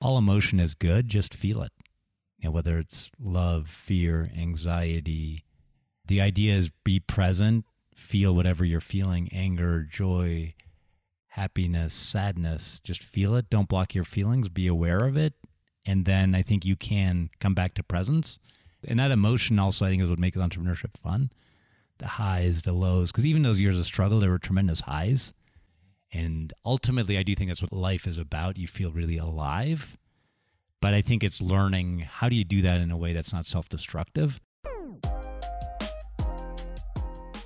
all emotion is good, just feel it. You know, whether it's love, fear, anxiety. The idea is be present, feel whatever you're feeling anger, joy, happiness, sadness. Just feel it. Don't block your feelings. Be aware of it. And then I think you can come back to presence. And that emotion also, I think, is what makes entrepreneurship fun. The highs, the lows, because even those years of struggle, there were tremendous highs. And ultimately, I do think that's what life is about. You feel really alive. But I think it's learning how do you do that in a way that's not self destructive.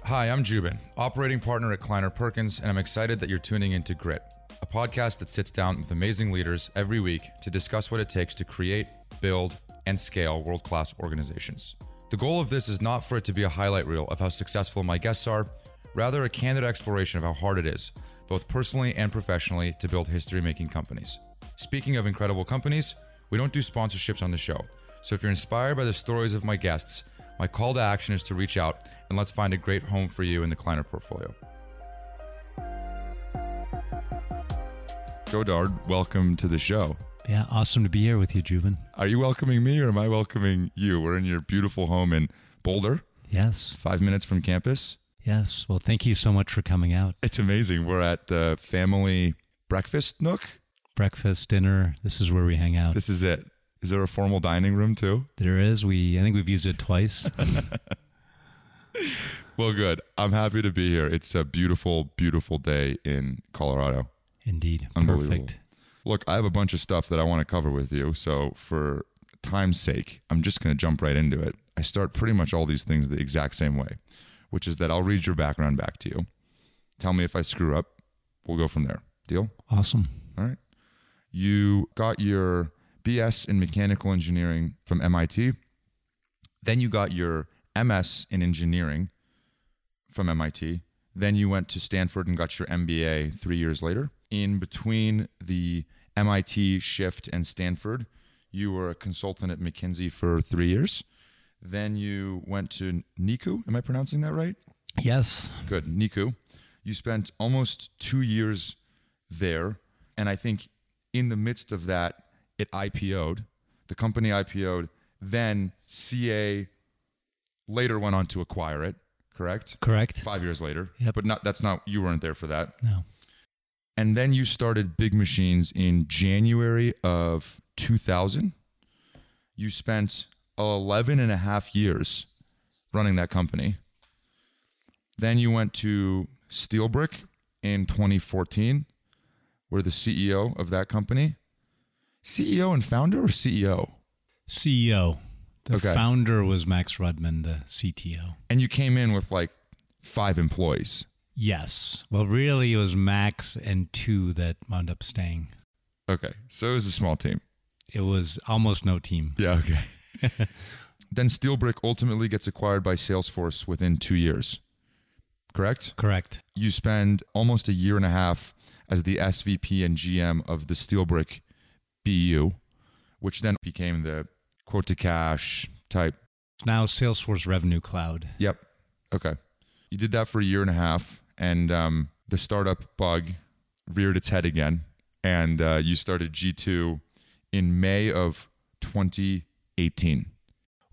Hi, I'm Jubin, operating partner at Kleiner Perkins, and I'm excited that you're tuning into Grit, a podcast that sits down with amazing leaders every week to discuss what it takes to create, build, and scale world class organizations. The goal of this is not for it to be a highlight reel of how successful my guests are, rather, a candid exploration of how hard it is, both personally and professionally, to build history making companies. Speaking of incredible companies, we don't do sponsorships on the show. So if you're inspired by the stories of my guests, my call to action is to reach out and let's find a great home for you in the Kleiner portfolio. Godard, welcome to the show. Yeah, awesome to be here with you, Jubin. Are you welcoming me or am I welcoming you? We're in your beautiful home in Boulder. Yes. Five minutes from campus. Yes. Well, thank you so much for coming out. It's amazing. We're at the family breakfast nook. Breakfast, dinner. This is where we hang out. This is it. Is there a formal dining room too? There is. We I think we've used it twice. well, good. I'm happy to be here. It's a beautiful, beautiful day in Colorado. Indeed. Perfect. Look, I have a bunch of stuff that I want to cover with you. So, for time's sake, I'm just going to jump right into it. I start pretty much all these things the exact same way, which is that I'll read your background back to you. Tell me if I screw up. We'll go from there. Deal? Awesome. All right. You got your BS in mechanical engineering from MIT. Then you got your MS in engineering from MIT. Then you went to Stanford and got your MBA three years later. In between the MIT shift and Stanford, you were a consultant at McKinsey for three years. Then you went to Niku. Am I pronouncing that right? Yes. Good. Niku. You spent almost two years there. And I think in the midst of that, it IPO'd. The company IPO'd. Then CA later went on to acquire it. Correct. Correct. Five years later. Yep. But not. That's not. You weren't there for that. No. And then you started Big Machines in January of 2000. You spent 11 and a half years running that company. Then you went to Steelbrick in 2014. where the CEO of that company. CEO and founder or CEO? CEO. The Okay. founder was Max Rudman, the CTO. And you came in with like five employees. Yes. Well, really, it was Max and two that wound up staying. Okay. So it was a small team. It was almost no team. Yeah, okay. then Steelbrick ultimately gets acquired by Salesforce within two years. Correct? Correct. You spend almost a year and a half as the SVP and GM of the Steelbrick BU, which then became the quote to cash type. Now Salesforce Revenue Cloud. Yep. Okay. You did that for a year and a half, and um, the startup bug reared its head again, and uh, you started G2 in May of 2018.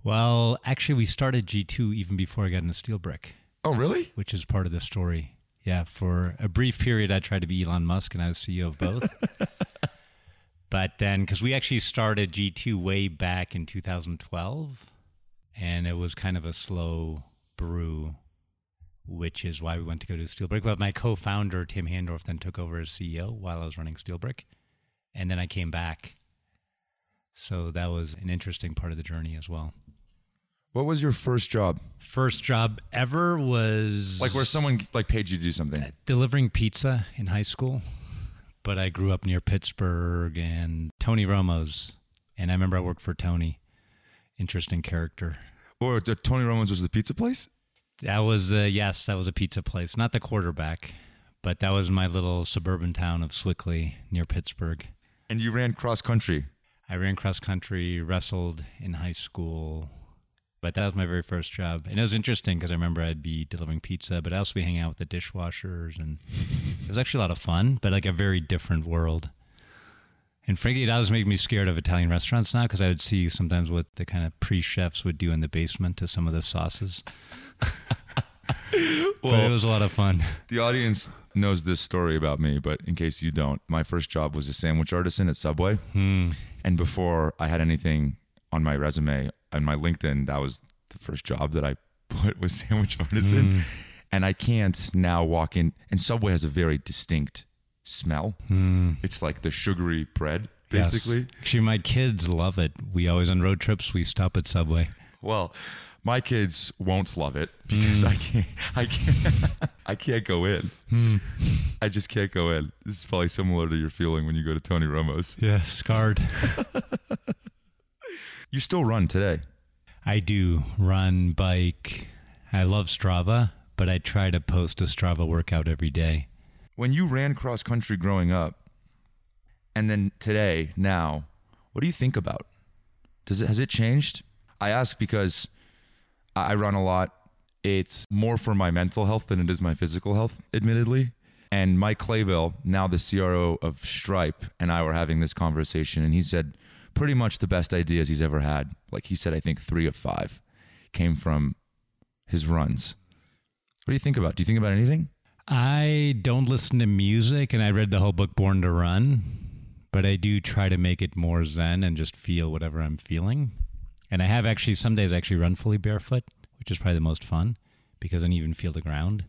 Well, actually, we started G2 even before I got into Steelbrick, Oh, really? which is part of the story. Yeah, for a brief period, I tried to be Elon Musk, and I was CEO of both. but then, because we actually started G2 way back in 2012, and it was kind of a slow brew, which is why we went to go to Steelbrick. But my co founder, Tim Handorf, then took over as CEO while I was running Steelbrick. And then I came back. So that was an interesting part of the journey as well. What was your first job? First job ever was Like where someone like paid you to do something? delivering pizza in high school. But I grew up near Pittsburgh and Tony Romo's. And I remember I worked for Tony. Interesting character. Or the Tony Romo's was the pizza place? That was, uh, yes, that was a pizza place. Not the quarterback, but that was my little suburban town of Sewickley near Pittsburgh. And you ran cross country. I ran cross country, wrestled in high school, but that was my very first job. And it was interesting because I remember I'd be delivering pizza, but I'd also be hanging out with the dishwashers. And it was actually a lot of fun, but like a very different world. And frankly, it does make me scared of Italian restaurants now because I would see sometimes what the kind of pre chefs would do in the basement to some of the sauces. but it was a lot of fun. The audience knows this story about me, but in case you don't, my first job was a sandwich artisan at Subway. Hmm. And before I had anything on my resume and my LinkedIn, that was the first job that I put was sandwich artisan. Hmm. And I can't now walk in, and Subway has a very distinct smell. Hmm. It's like the sugary bread, Yes. basically. Actually, my kids love it. We always on road trips we stop at Subway. Well, my kids won't love it because I hmm. can't. I can't. I can't go in. Hmm. I just can't go in. This is probably similar to your feeling when you go to Tony Romo's. Yeah, scarred. You still run today. I do run, bike. I love Strava, but I try to post a Strava workout every day. When you ran cross country growing up, and then today, now, what do you think about? Does it has it changed? I ask because I run a lot. It's more for my mental health than it is my physical health, admittedly. And Mike Clayville, now the CRO of Stripe, and I were having this conversation, and he said pretty much the best ideas he's ever had. Like he said, I think three of five came from his runs. What do you think about? Do you think about anything? I don't listen to music, and I read the whole book Born to Run, but I do try to make it more zen and just feel whatever I'm feeling. And I have actually some days I actually run fully barefoot, which is probably the most fun because I don't even feel the ground.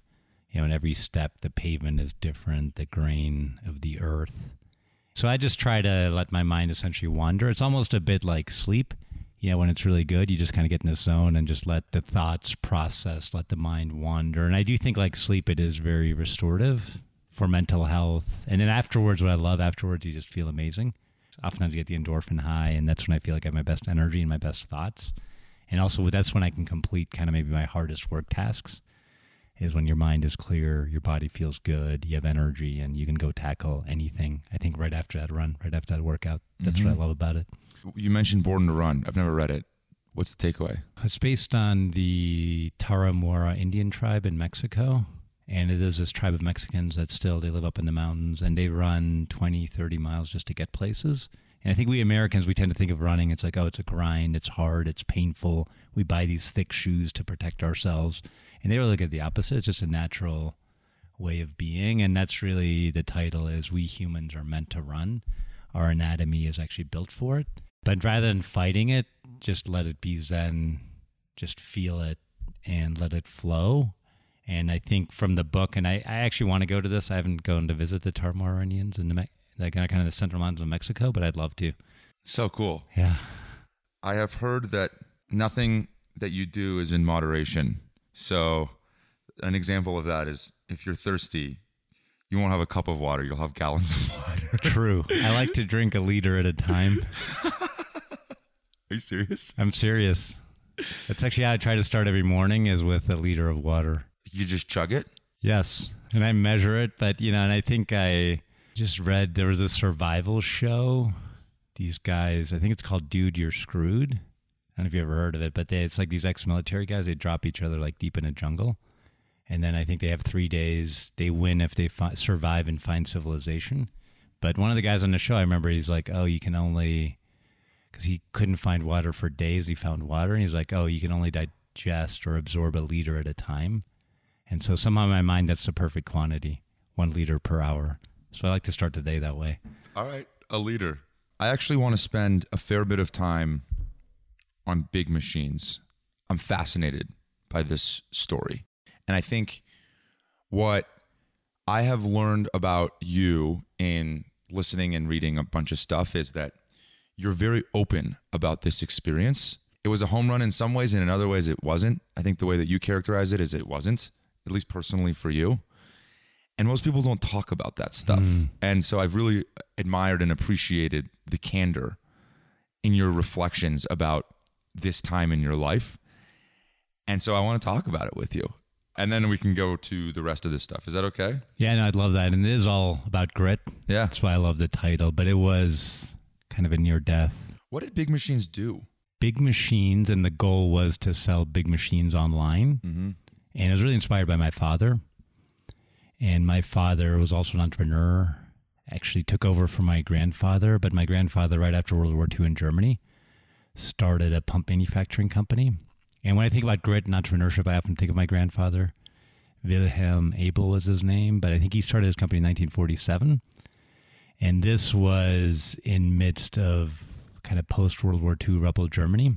You know, in every step, the pavement is different, the grain of the earth. So I just try to let my mind essentially wander. It's almost a bit like sleep. You know, when it's really good, you just kind of get in the zone and just let the thoughts process, let the mind wander. And I do think like sleep, it is very restorative for mental health. And then afterwards, what I love afterwards, you just feel amazing. Oftentimes you get the endorphin high, and that's when I feel like I have my best energy and my best thoughts. And also, that's when I can complete kind of maybe my hardest work tasks is when your mind is clear, your body feels good, you have energy, and you can go tackle anything. I think right after that run, right after that workout, that's what I mm-hmm. love about it. You mentioned Born to Run. I've never read it. What's the takeaway? It's based on the Tarahumara Indian tribe in Mexico. And it is this tribe of Mexicans that still, they live up in the mountains and they run 20, 30 miles just to get places. And I think we Americans, we tend to think of running, it's like, oh, it's a grind, it's hard, it's painful. We buy these thick shoes to protect ourselves. And they really look at the opposite. It's just a natural way of being. And that's really the title is We Humans Are Meant to Run. Our anatomy is actually built for it. But rather than fighting it, just let it be zen, just feel it and let it flow. And I think from the book, and I, I actually want to go to this. I haven't gone to visit the Tarahumara Indians in the like kind of the central mountains of Mexico, but I'd love to. So cool. Yeah. I have heard that nothing that you do is in moderation. So, an example of that is if you're thirsty, you won't have a cup of water, you'll have gallons of water. True. I like to drink a liter at a time. Are you serious? I'm serious. That's actually how I try to start every morning is with a liter of water. You just chug it? Yes. And I measure it, but you know, and I think I just read there was a survival show. These guys, I think it's called Dude You're Screwed. I don't know if you ever heard of it, but they, it's like these ex-military guys. They drop each other like deep in a jungle, and then I think they have three days. They win if they fi- survive and find civilization. But one of the guys on the show, I remember, he's like, "Oh, you can only," because he couldn't find water for days. He found water, and he's like, "Oh, you can only digest or absorb a liter at a time." And so somehow in my mind, that's the perfect quantity, one liter per hour. So I like to start the day that way. All right, a liter. I actually want to spend a fair bit of time on big machines. I'm fascinated by this story. And I think what I have learned about you in listening and reading a bunch of stuff is that you're very open about this experience. It was a home run in some ways, and in other ways, it wasn't. I think the way that you characterize it is it wasn't, at least personally for you. And most people don't talk about that stuff. And so I've really admired and appreciated the candor in your reflections about this time in your life. And so I want to talk about it with you. And then we can go to the rest of this stuff. Is that okay? Yeah, no, I'd love that. And it is all about grit. Yeah. That's why I love the title. But it was kind of a near death. What did big machines do? Big machines, and the goal was to sell big machines online. Mm-hmm. And it was really inspired by my father. And my father was also an entrepreneur. actually took over from my grandfather. But my grandfather, right after World War II in Germany, started a pump manufacturing company. And when I think about grit and entrepreneurship, I often think of my grandfather. Wilhelm Abel was his name, but I think he started his company in 1947. And this was in midst of kind of post World War II rebel Germany.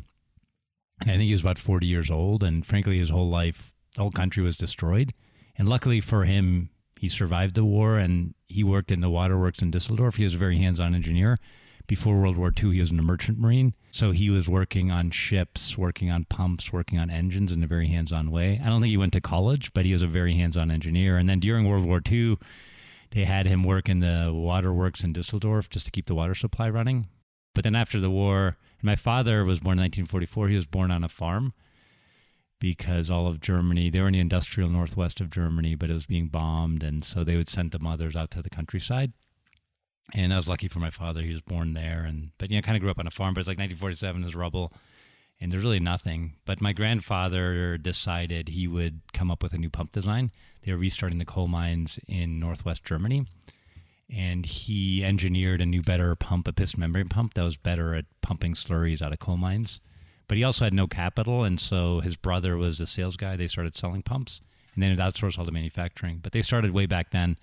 And I think he was about 40 years old. And frankly, his whole life, the whole country was destroyed. And luckily for him, he survived the war and he worked in the waterworks in Dusseldorf. He was a very hands on engineer. Before World War II, he was in a merchant marine. So he was working on ships, working on pumps, working on engines in a very hands on way. I don't think he went to college, but he was a very hands on engineer. And then during World War II, they had him work in the waterworks in Dusseldorf just to keep the water supply running. But then after the war, my father was born in 1944. He was born on a farm because all of Germany, they were in the industrial northwest of Germany, but it was being bombed. And so they would send the mothers out to the countryside. And I was lucky for my father. He was born there. And, but, you know, kind of grew up on a farm, but it's like 1947 is rubble and there's really nothing. But my grandfather decided he would come up with a new pump design. They were restarting the coal mines in northwest Germany. And he engineered a new, better pump, a piston membrane pump that was better at pumping slurries out of coal mines but he also had no capital, and so his brother was a sales guy. They started selling pumps, and then it outsourced all the manufacturing. But they started way back then,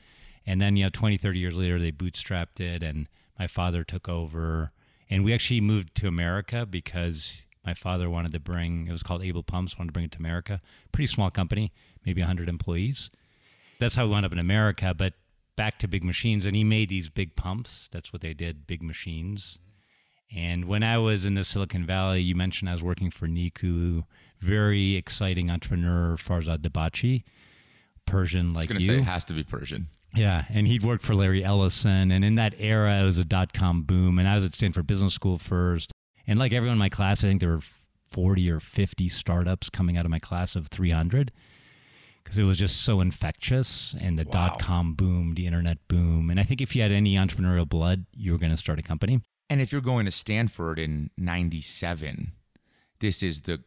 and then you know 20, 30 years later, they bootstrapped it, and my father took over, and we actually moved to America because my father wanted to bring. It was called Abel Pumps. Wanted to bring it to America. Pretty small company, maybe 100 employees. That's how we wound up in America. But back to big machines, and he made these big pumps. That's what they did, big machines and when I was in the Silicon Valley, you mentioned I was working for Niku, very exciting entrepreneur Farzad Dibachi, Persian like I was you. say it has to be Persian. Yeah, and he'd worked for Larry Ellison, and in that era, it was a dot com boom. And I was at Stanford Business School first, and like everyone in my class, I think there were forty or fifty startups coming out of my class of three hundred because it was just so infectious and the Wow. dot com boom, the internet boom. And I think if you had any entrepreneurial blood, you were going to start a company. And if you're going to Stanford in 97, this is the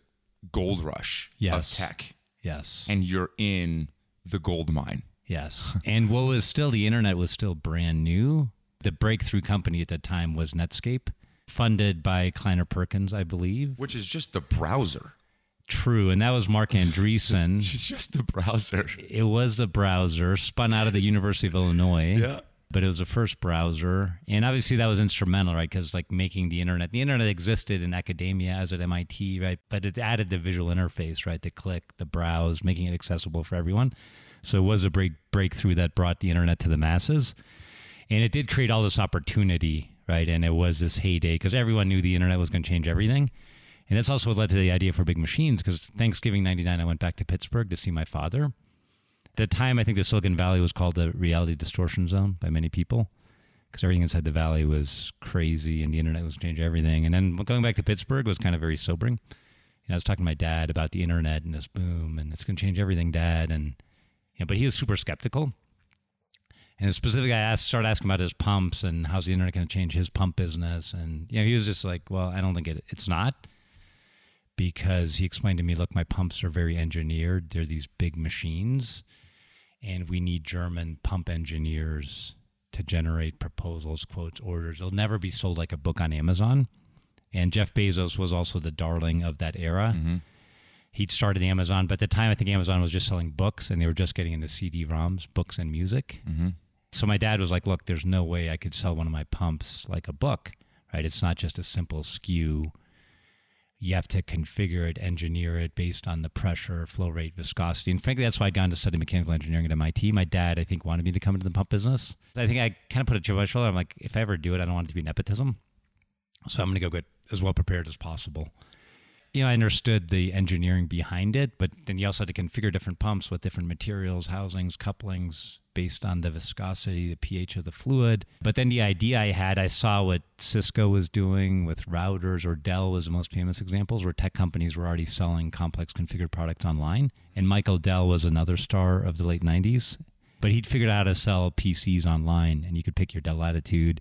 gold rush Yes. of tech. Yes. And you're in the gold mine. Yes. and what was still the internet was still brand new. The breakthrough company at that time was Netscape, funded by Kleiner Perkins, I believe. Which is just the browser. True. And that was Marc Andreessen. Just the browser. it was a browser spun out of the University of Illinois. Yeah. But it was the first browser. And obviously that was instrumental, right? Because like making the internet, the internet existed in academia as at MIT, right? But it added the visual interface, right? The click, the browse, making it accessible for everyone. So it was a break breakthrough that brought the internet to the masses. And it did create all this opportunity, right? And it was this heyday because everyone knew the internet was going to change everything. And that's also what led to the idea for big machines because Thanksgiving 99, I went back to Pittsburgh to see my father. At the time, I think the Silicon Valley was called the reality distortion zone by many people because everything inside the valley was crazy and the internet was changing everything. And then going back to Pittsburgh was kind of very sobering. You know, I was talking to my dad about the internet and this boom and it's going to change everything, dad. And, you know, but he was super skeptical. And specifically, I asked, started asking about his pumps and how's the internet going to change his pump business. And, you know, he was just like, well, I don't think it, it's not because he explained to me, look, my pumps are very engineered. They're these big machines, and we need German pump engineers to generate proposals, quotes, orders. It'll never be sold like a book on Amazon. And Jeff Bezos was also the darling of that era. Mm-hmm. He'd started Amazon, but at the time, I think Amazon was just selling books and they were just getting into CD ROMs, books and music. Mm-hmm. So my dad was like, look, there's no way I could sell one of my pumps like a book, right? It's not just a simple SKU. You have to configure it, engineer it based on the pressure, flow rate, viscosity. And frankly, that's why I got into to study mechanical engineering at MIT. My dad, I think, wanted me to come into the pump business. I think I kind of put a chip on my shoulder. I'm like, if I ever do it, I don't want it to be nepotism. So I'm going to go get as well prepared as possible. You know, I understood the engineering behind it, but then you also had to configure different pumps with different materials, housings, couplings based on the viscosity, the pH of the fluid. But then the idea I had, I saw what Cisco was doing with routers, or Dell was the most famous examples, where tech companies were already selling complex configured products online. And Michael Dell was another star of the late 90s. But he'd figured out how to sell PCs online, and you could pick your Dell Latitude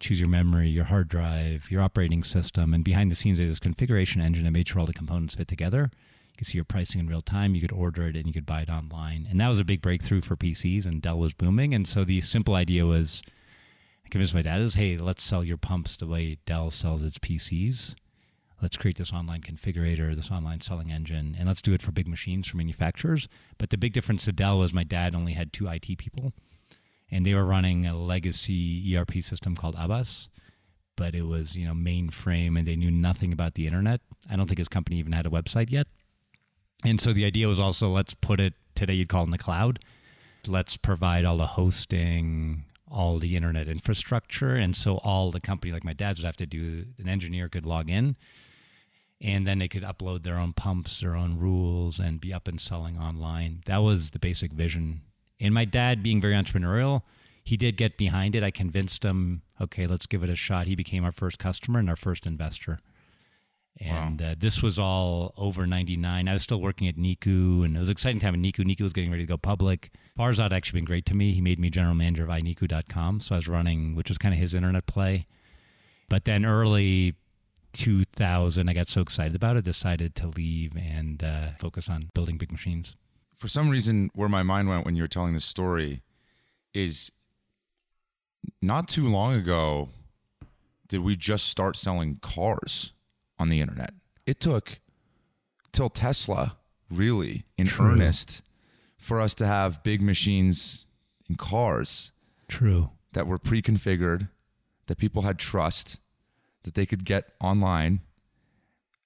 choose your memory, your hard drive, your operating system, and behind the scenes there's this configuration engine that made sure all the components fit together. You could see your pricing in real time. You could order it and you could buy it online. And that was a big breakthrough for PCs, and Dell was booming. And so the simple idea was I convinced my dad is, hey, let's sell your pumps the way Dell sells its PCs. Let's create this online configurator, this online selling engine, and let's do it for big machines for manufacturers. But the big difference to Dell was my dad only had two IT people, and they were running a legacy ERP system called Abbas but it was you know mainframe and they knew nothing about the internet. I don't think his company even had a website yet. And so the idea was also let's put it today you'd call it in the cloud. Let's provide all the hosting all the internet infrastructure. And so all the company like my dad's would have to do an engineer could log in and then they could upload their own pumps their own rules and be up and selling online. That was the basic vision and my dad being very entrepreneurial he did get behind it. I convinced him, okay, let's give it a shot. He became our first customer and our first investor. And wow. uh, this was all over 99. I was still working at Niku, and it was an exciting time at Niku. Niku was getting ready to go public. Farzad actually been great to me. He made me general manager of iNiku.com. So I was running, which was kind of his internet play. But then early 2000, I got so excited about it, decided to leave and uh, focus on building big machines. For some reason, where my mind went when you were telling this story is not too long ago did we just start selling cars on the internet. It took till Tesla really in True. earnest for us to have big machines in cars. True. That were pre-configured, that people had trust, that they could get online.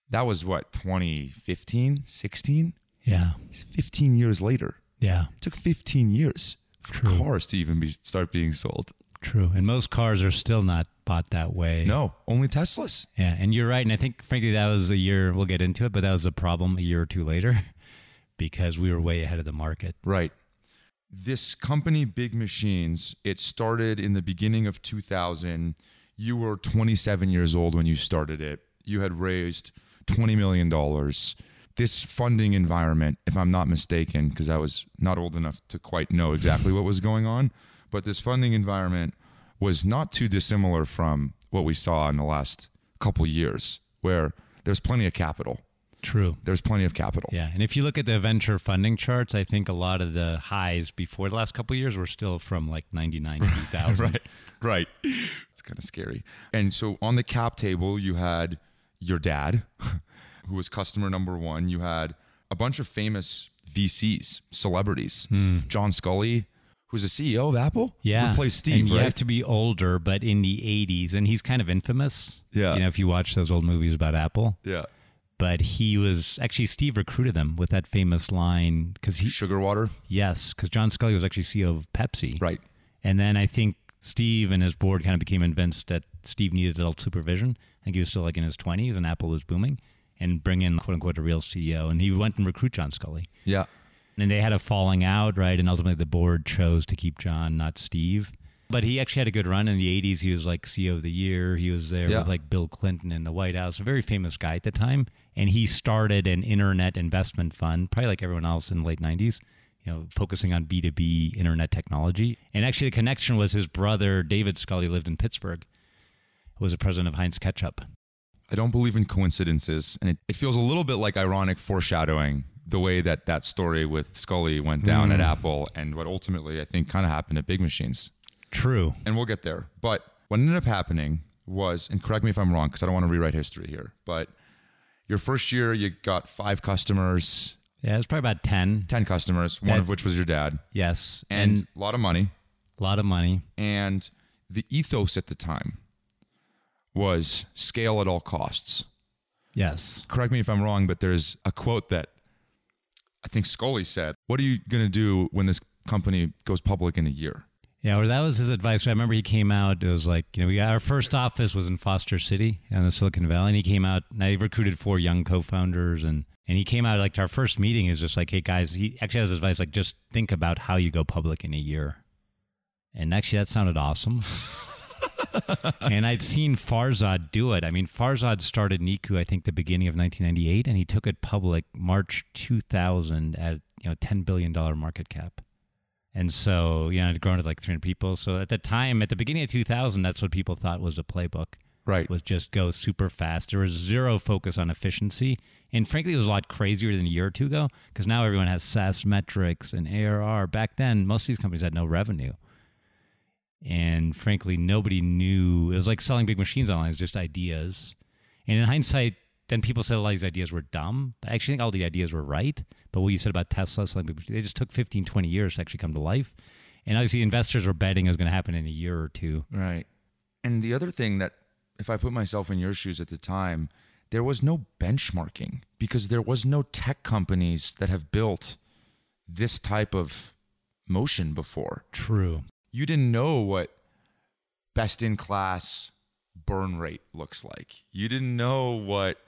That was what, 2015, 16? Yeah. 15 years later. Yeah. It took 15 years for True. cars to even be, start being sold. True. And most cars are still not bought that way. No, only Teslas. Yeah. And you're right. And I think, frankly, that was a year, we'll get into it, but that was a problem a year or two later because we were way ahead of the market. Right. This company, Big Machines, it started in the beginning of 2000. You were 27 years old when you started it. You had raised $20 million. This funding environment, if I'm not mistaken, because I was not old enough to quite know exactly what was going on but this funding environment was not too dissimilar from what we saw in the last couple years, where there's plenty of capital. True. There's plenty of capital. Yeah, and if you look at the venture funding charts, I think a lot of the highs before the last couple years were still from like 99 2000. right. Right. It's kind of scary. And so on the cap table, you had your dad, who was customer number 1. You had a bunch of famous VCs, celebrities. Mm. John Sculley, who's the CEO of Apple? Yeah. Plays Steve, and you right? have to be older, but in the 80s. And he's kind of infamous. Yeah. You know, if you watch those old movies about Apple. Yeah. But he was actually, Steve recruited them with that famous line because he. Sugar water? Yes, because John Sculley was actually CEO of Pepsi. Right. And then I think Steve and his board kind of became convinced that Steve needed adult supervision. I think he was still like in his 20s and Apple was booming and bring in, quote unquote, a real CEO. And he went and recruit John Sculley. Yeah and they had a falling out, right? And ultimately, the board chose to keep John, not Steve. But he actually had a good run in the 80s. He was like CEO of the year. He was there yeah. with like Bill Clinton in the White House, a very famous guy at the time. And he started an internet investment fund, probably like everyone else in the late 90s, you know, focusing on B2B internet technology. And actually, the connection was his brother, David Sculley, lived in Pittsburgh, was a president of Heinz Ketchup. I don't believe in coincidences. And it, it feels a little bit like ironic foreshadowing the way that that story with Sculley went down mm. at Apple and what ultimately I think kind of happened at Big Machines. True. And we'll get there. But what ended up happening was, and correct me if I'm wrong because I don't want to rewrite history here, but your first year you got five customers. Yeah, it was probably about 10. 10 customers, one of which was your dad. Yes. And, and a lot of money. A lot of money. And the ethos at the time was scale at all costs. Yes. Correct me if I'm wrong, but there's a quote that I think Sculley said, What are you going to do when this company goes public in a year? Yeah, well, that was his advice. I remember he came out. It was like, you know, we got our first office was in Foster City in the Silicon Valley, and he came out. And I recruited four young co-founders, and and he came out like our first meeting is just like, hey guys, he actually has advice like just think about how you go public in a year. And actually, that sounded awesome. and I'd seen Farzad do it. I mean, Farzad started Niku, I think, the beginning of 1998, and he took it public March 2000 at you know 10 billion dollar market cap. And so, you know, it had grown to like 300 people. So at the time, at the beginning of 2000, that's what people thought was a playbook. Right. was just go super fast. There was zero focus on efficiency. And frankly, it was a lot crazier than a year or two ago because now everyone has SaaS metrics and ARR. Back then, most of these companies had no revenue. And frankly, nobody knew. It was like selling big machines online, it was just ideas. And in hindsight, then people said a lot of these ideas were dumb. But I actually think all the ideas were right. But what you said about Tesla, selling big machines, they just took 15, 20 years to actually come to life. And obviously, investors were betting it was going to happen in a year or two. Right. And the other thing that, if I put myself in your shoes at the time, there was no benchmarking because there was no tech companies that have built this type of motion before. True. You didn't know what best in class burn rate looks like. You didn't know what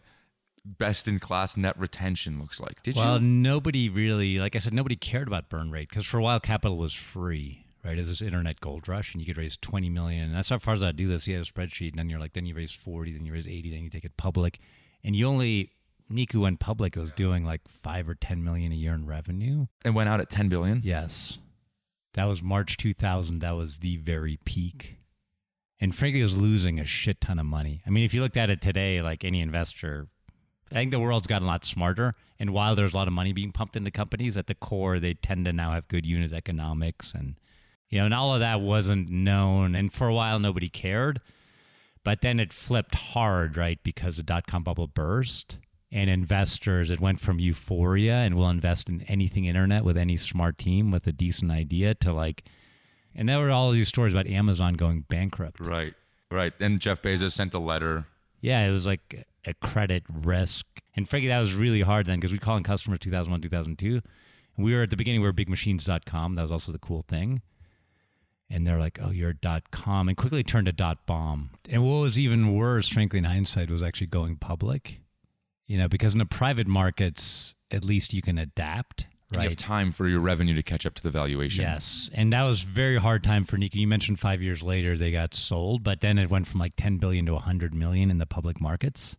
best in class net retention looks like. Did well, you? Well, nobody really, like I said, nobody cared about burn rate because for a while capital was free, right? It was this internet gold rush, and you could raise twenty million. And that's how far as I do this. You have a spreadsheet, and then you're like, then you raise forty, then you raise eighty, then you take it public, and you only Niku went public. It was doing like five or ten million a year in revenue. And went out at 10 billion? Yes, that was March two thousand. That was the very peak. And frankly, it was losing a shit ton of money. I mean, if you looked at it today, like any investor, I think the world's gotten a lot smarter. And while there's a lot of money being pumped into companies, at the core, they tend to now have good unit economics. And, you know, and all of that wasn't known. And for a while, nobody cared. But then it flipped hard, right? Because the dot com bubble burst. And investors, it went from euphoria and we'll invest in anything internet with any smart team with a decent idea to like, and there were all these stories about Amazon going bankrupt. Right. Right. And Jeff Bezos sent a letter. Yeah, it was like a credit risk. And frankly, that was really hard then because we call in customers 2001, 2002. And we were at the beginning, we were bigmachines.com. That was also the cool thing. And they're like, oh, you're dot com. And quickly turned to dot bomb. And what was even worse, frankly, in hindsight, was actually going public. You know, because in the private markets, at least you can adapt, Right. You have time for your revenue to catch up to the valuation. Yes, and that was very hard time for Niku. You mentioned five years later they got sold, but then it went from like 10 billion to 100 million in the public markets.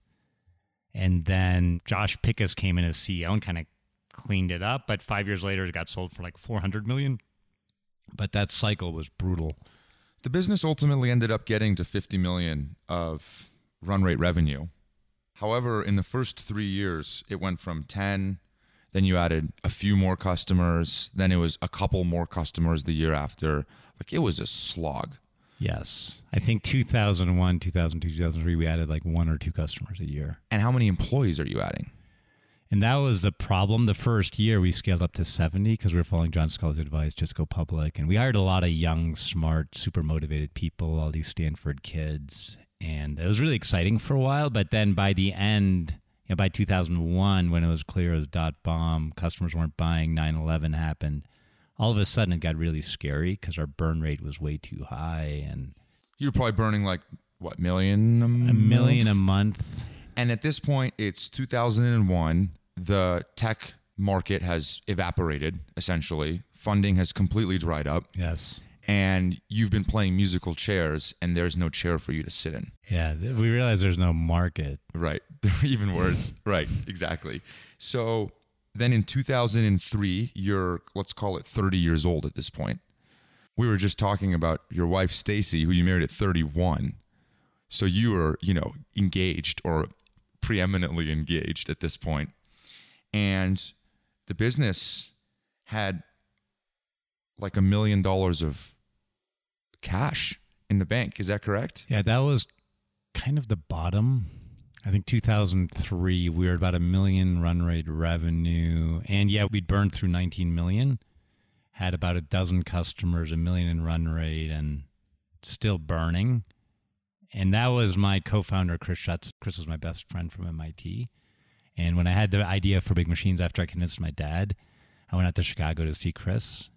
And then Josh Pickus came in as CEO and kind of cleaned it up. But five years later, it got sold for like 400 million. But that cycle was brutal. The business ultimately ended up getting to 50 million of run rate revenue. However, in the first three years, it went from 10, then you added a few more customers, then it was a couple more customers the year after. Like it was a slog. Yes, I think 2001, 2002, 2003, we added like one or two customers a year. And how many employees are you adding? And that was the problem. The first year we scaled up to 70 because we were following John Sculley's advice, just go public. And we hired a lot of young, smart, super motivated people, all these Stanford kids. And it was really exciting for a while. But then by the end, you know, by 2001, when it was clear it was dot bomb, customers weren't buying, 9 11 happened. All of a sudden it got really scary because our burn rate was way too high and you were probably burning like, what, million a, a million a month. And at this point, it's 2001. The tech market has evaporated, essentially. Funding has completely dried up. Yes. And you've been playing musical chairs, and there's no chair for you to sit in. Yeah. We realized there's no market. Right. Even worse. right. Exactly. So then in 2003, you're, let's call it 30 years old at this point. We were just talking about your wife, Stacy, who you married at 31. So you were, you know, engaged or preeminently engaged at this point. And the business had like a million dollars of cash in the bank. Is that correct? Yeah, that was kind of the bottom. I think 2003, we were about a million run rate revenue. And yeah, we'd burned through 19 million, had about a dozen customers, a million in run rate, and still burning. And that was my co founder, Chris Schutz. Chris was my best friend from MIT. And when I had the idea for Big Machines after I convinced my dad, I went out to Chicago to see Chris.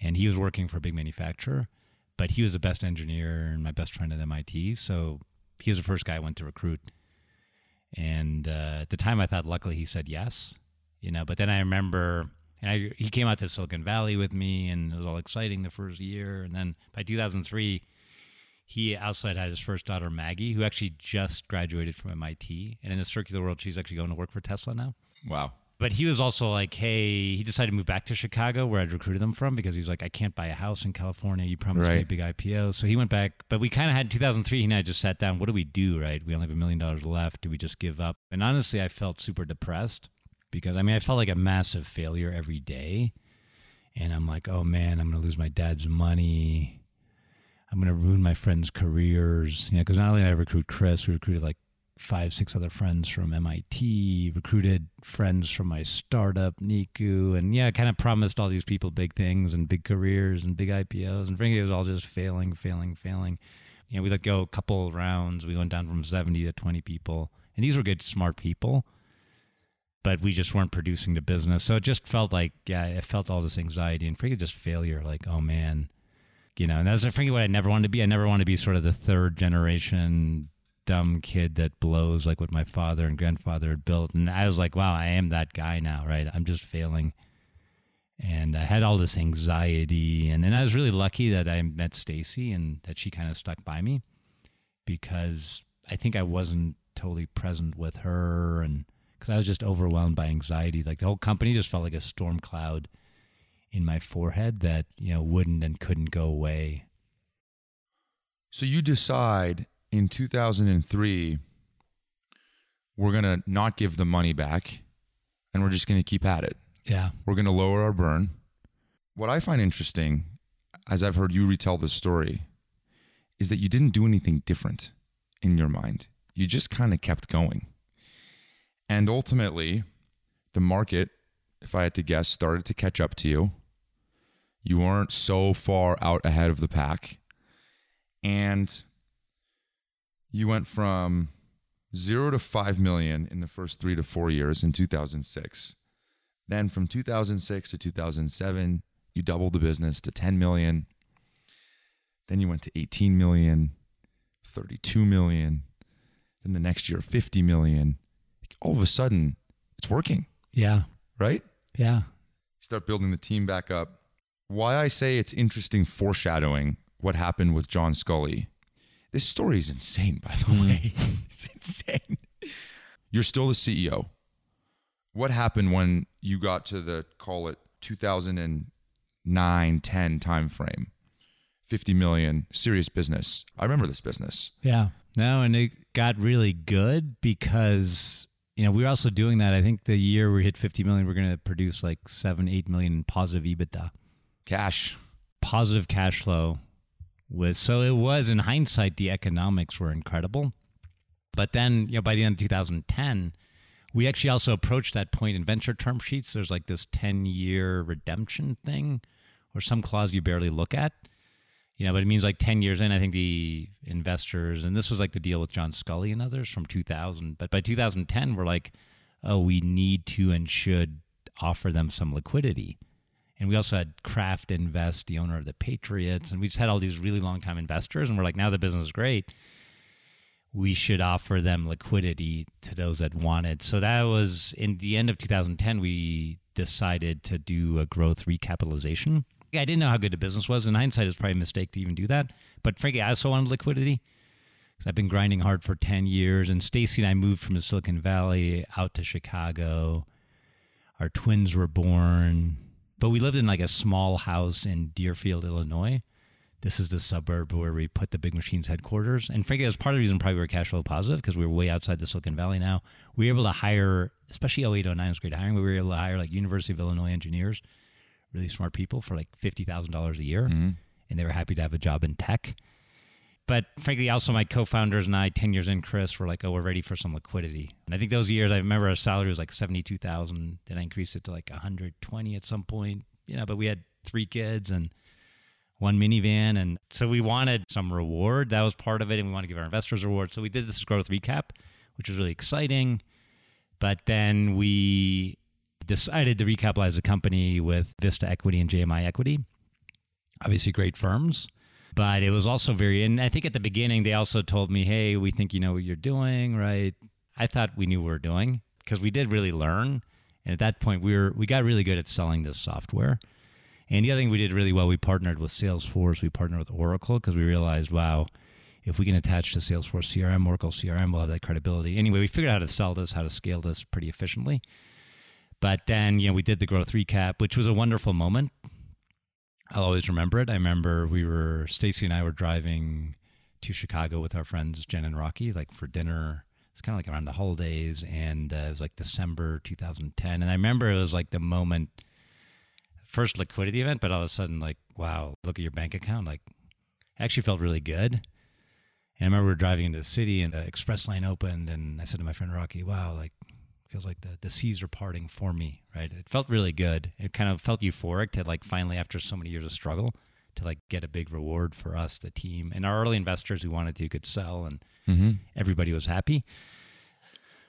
And he was working for a big manufacturer, but he was the best engineer and my best friend at MIT. So he was the first guy I went to recruit. And uh, at the time, I thought luckily he said yes, you know. But then I remember, and I, he came out to Silicon Valley with me, and it was all exciting the first year. And then by 2003, he outside had his first daughter Maggie, who actually just graduated from MIT. And in the circular world, she's actually going to work for Tesla now. Wow. But he was also like, hey, he decided to move back to Chicago where I'd recruited him from because he's like, I can't buy a house in California. You promised me a big IPO. So he went back. But we kind of had 2003, he and I just sat down. What do we do, right? We only have a million dollars left. Do we just give up? And honestly, I felt super depressed because I mean, I felt like a massive failure every day. And I'm like, oh man, I'm going to lose my dad's money. I'm going to ruin my friends' careers. You know, because not only did I recruit Chris, we recruited like five, six other friends from MIT, recruited friends from my startup, Niku. And yeah, kind of promised all these people big things and big careers and big IPOs. And frankly, it was all just failing, failing, failing. You know, we let go a couple rounds. We went down from 70 to 20 people. And these were good, smart people but we just weren't producing the business. So it just felt like, yeah, it felt all this anxiety and frankly, just failure. Like, oh man, you know, and that's freaking what I never wanted to be. I never wanted to be sort of the third generation dumb kid that blows like what my father and grandfather had built. And I was like, wow, I am that guy now, right? I'm just failing. And I had all this anxiety. And then I was really lucky that I met Stacy and that she kind of stuck by me because I think I wasn't totally present with her and because I was just overwhelmed by anxiety. Like the whole company just felt like a storm cloud in my forehead that, you know, wouldn't and couldn't go away. So you decide in 2003, we're going to not give the money back and we're just going to keep at it. Yeah. We're going to lower our burn. What I find interesting, as I've heard you retell this story, is that you didn't do anything different in your mind. You just kind of kept going. And ultimately, the market, if I had to guess, started to catch up to you. You weren't so far out ahead of the pack. And you went from zero to five million in the first three to four years in 2006. Then from 2006 to 2007, you doubled the business to 10 million. Then you went to 18 million, 32 million. Then the next year, 50 million. All of a sudden, it's working, Yeah. right? Yeah. Start building the team back up. Why I say it's interesting foreshadowing what happened with John Sculley. This story is insane, by the hmm. way. it's insane. You're still the CEO. What happened when you got to the call it 2009 10 timeframe? 50 million, serious business. I remember this business. Yeah. No, and it got really good because you know we were also doing that. I think the year we hit 50 million, we're going to produce like seven, eight million positive EBITDA, Cash. positive cash flow. Was so it was in hindsight the economics were incredible, but then you know by the end of 2010, we actually also approached that point in venture term sheets. There's like this 10 year redemption thing, or some clause you barely look at. You know, but it means like 10 years in, I think the investors, and this was like the deal with John Sculley and others from 2000. But by 2010, we're like, oh, we need to and should offer them some liquidity. And we also had Kraft Invest, the owner of the Patriots, and we just had all these really long time investors. And we're like, now the business is great. We should offer them liquidity to those that wanted. So that was in the end of 2010, we decided to do a growth recapitalization. I didn't know how good the business was. In hindsight, it's probably a mistake to even do that. But frankly, I also wanted liquidity I've been grinding hard for 10 years. And Stacy and I moved from the Silicon Valley out to Chicago. Our twins were born. But we lived in like a small house in Deerfield, Illinois. This is the suburb where we put the Big Machines headquarters. And frankly, that's part of the reason probably we were cash flow positive because we were way outside the Silicon Valley now. We were able to hire, especially 08, 09 was great hiring. We were able to hire like University of Illinois engineers, really smart people for like $50,000 a year. Mhm. And they were happy to have a job in tech. But frankly, also my co-founders and I, 10 years in, Chris, were like, oh, we're ready for some liquidity. And I think those years, I remember our salary was like 72,000. Then I increased it to like 120 at some point, you know, but we had three kids and one minivan. And so we wanted some reward. That was part of it. And we wanted to give our investors reward. So we did this growth recap, which was really exciting. But then we decided to recapitalize the company with Vista Equity and JMI Equity. Obviously, great firms. But it was also very, and I think at the beginning, they also told me, hey, we think you know what you're doing, right? I thought we knew what we were doing because we did really learn. And at that point, we were we got really good at selling this software. And the other thing we did really well, we partnered with Salesforce, we partnered with Oracle because we realized, wow, if we can attach to Salesforce CRM, Oracle CRM, we'll have that credibility. Anyway, we figured out how to sell this, how to scale this pretty efficiently. But then, you know, we did the growth recap, which was a wonderful moment. I'll always remember it. I remember we were, Stacy and I were driving to Chicago with our friends Jen and Rocky, like for dinner. It's kind of like around the holidays, and uh, it was like December 2010. And I remember it was like the moment, first liquidity event, but all of a sudden, like, wow, look at your bank account. Like, actually felt really good. And I remember we were driving into the city, and the express lane opened, and I said to my friend Rocky, "Wow, like feels like the, the seas are parting for me, right? It felt really good. It kind of felt euphoric to like finally, after so many years of struggle, to like get a big reward for us, the team, and our early investors who wanted to could sell, and Mm-hmm. everybody was happy.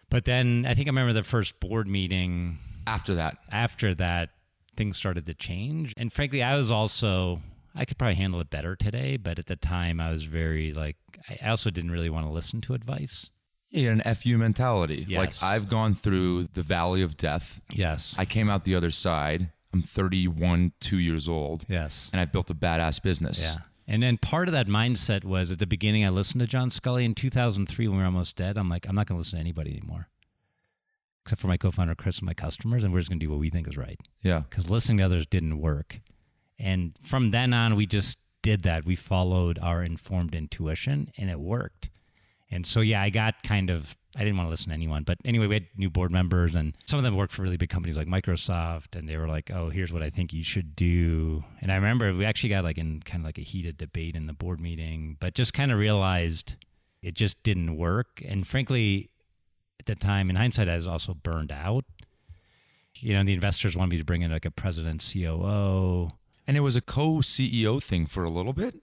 But then I think I remember the first board meeting After that, after that, things started to change. And frankly, I was also, I could probably handle it better today, but at the time I was very like, I also didn't really want to listen to advice. Had an FU mentality. Yes. Like I've gone through the valley of death. Yes. I came out the other side. I'm 31, two years old, yes. and I've built a badass business. Yeah. And then part of that mindset was at the beginning, I listened to John Sculley in 2003 when we were almost dead. I'm like, I'm not going to listen to anybody anymore, except for my co founder, Chris, and my customers. And we're just going to do what we think is right. Yeah. Because listening to others didn't work. And from then on, we just did that. We followed our informed intuition and it worked. And so, yeah, I got kind of, I didn't want to listen to anyone. But anyway, we had new board members, and some of them worked for really big companies like Microsoft. And they were like, oh, here's what I think you should do. And I remember we actually got like in kind of like a heated debate in the board meeting, but just kind of realized it just didn't work. And frankly, at the time, in hindsight, I was also burned out. You know, the investors wanted me to bring in like a president, COO. And it was a co CEO thing for a little bit.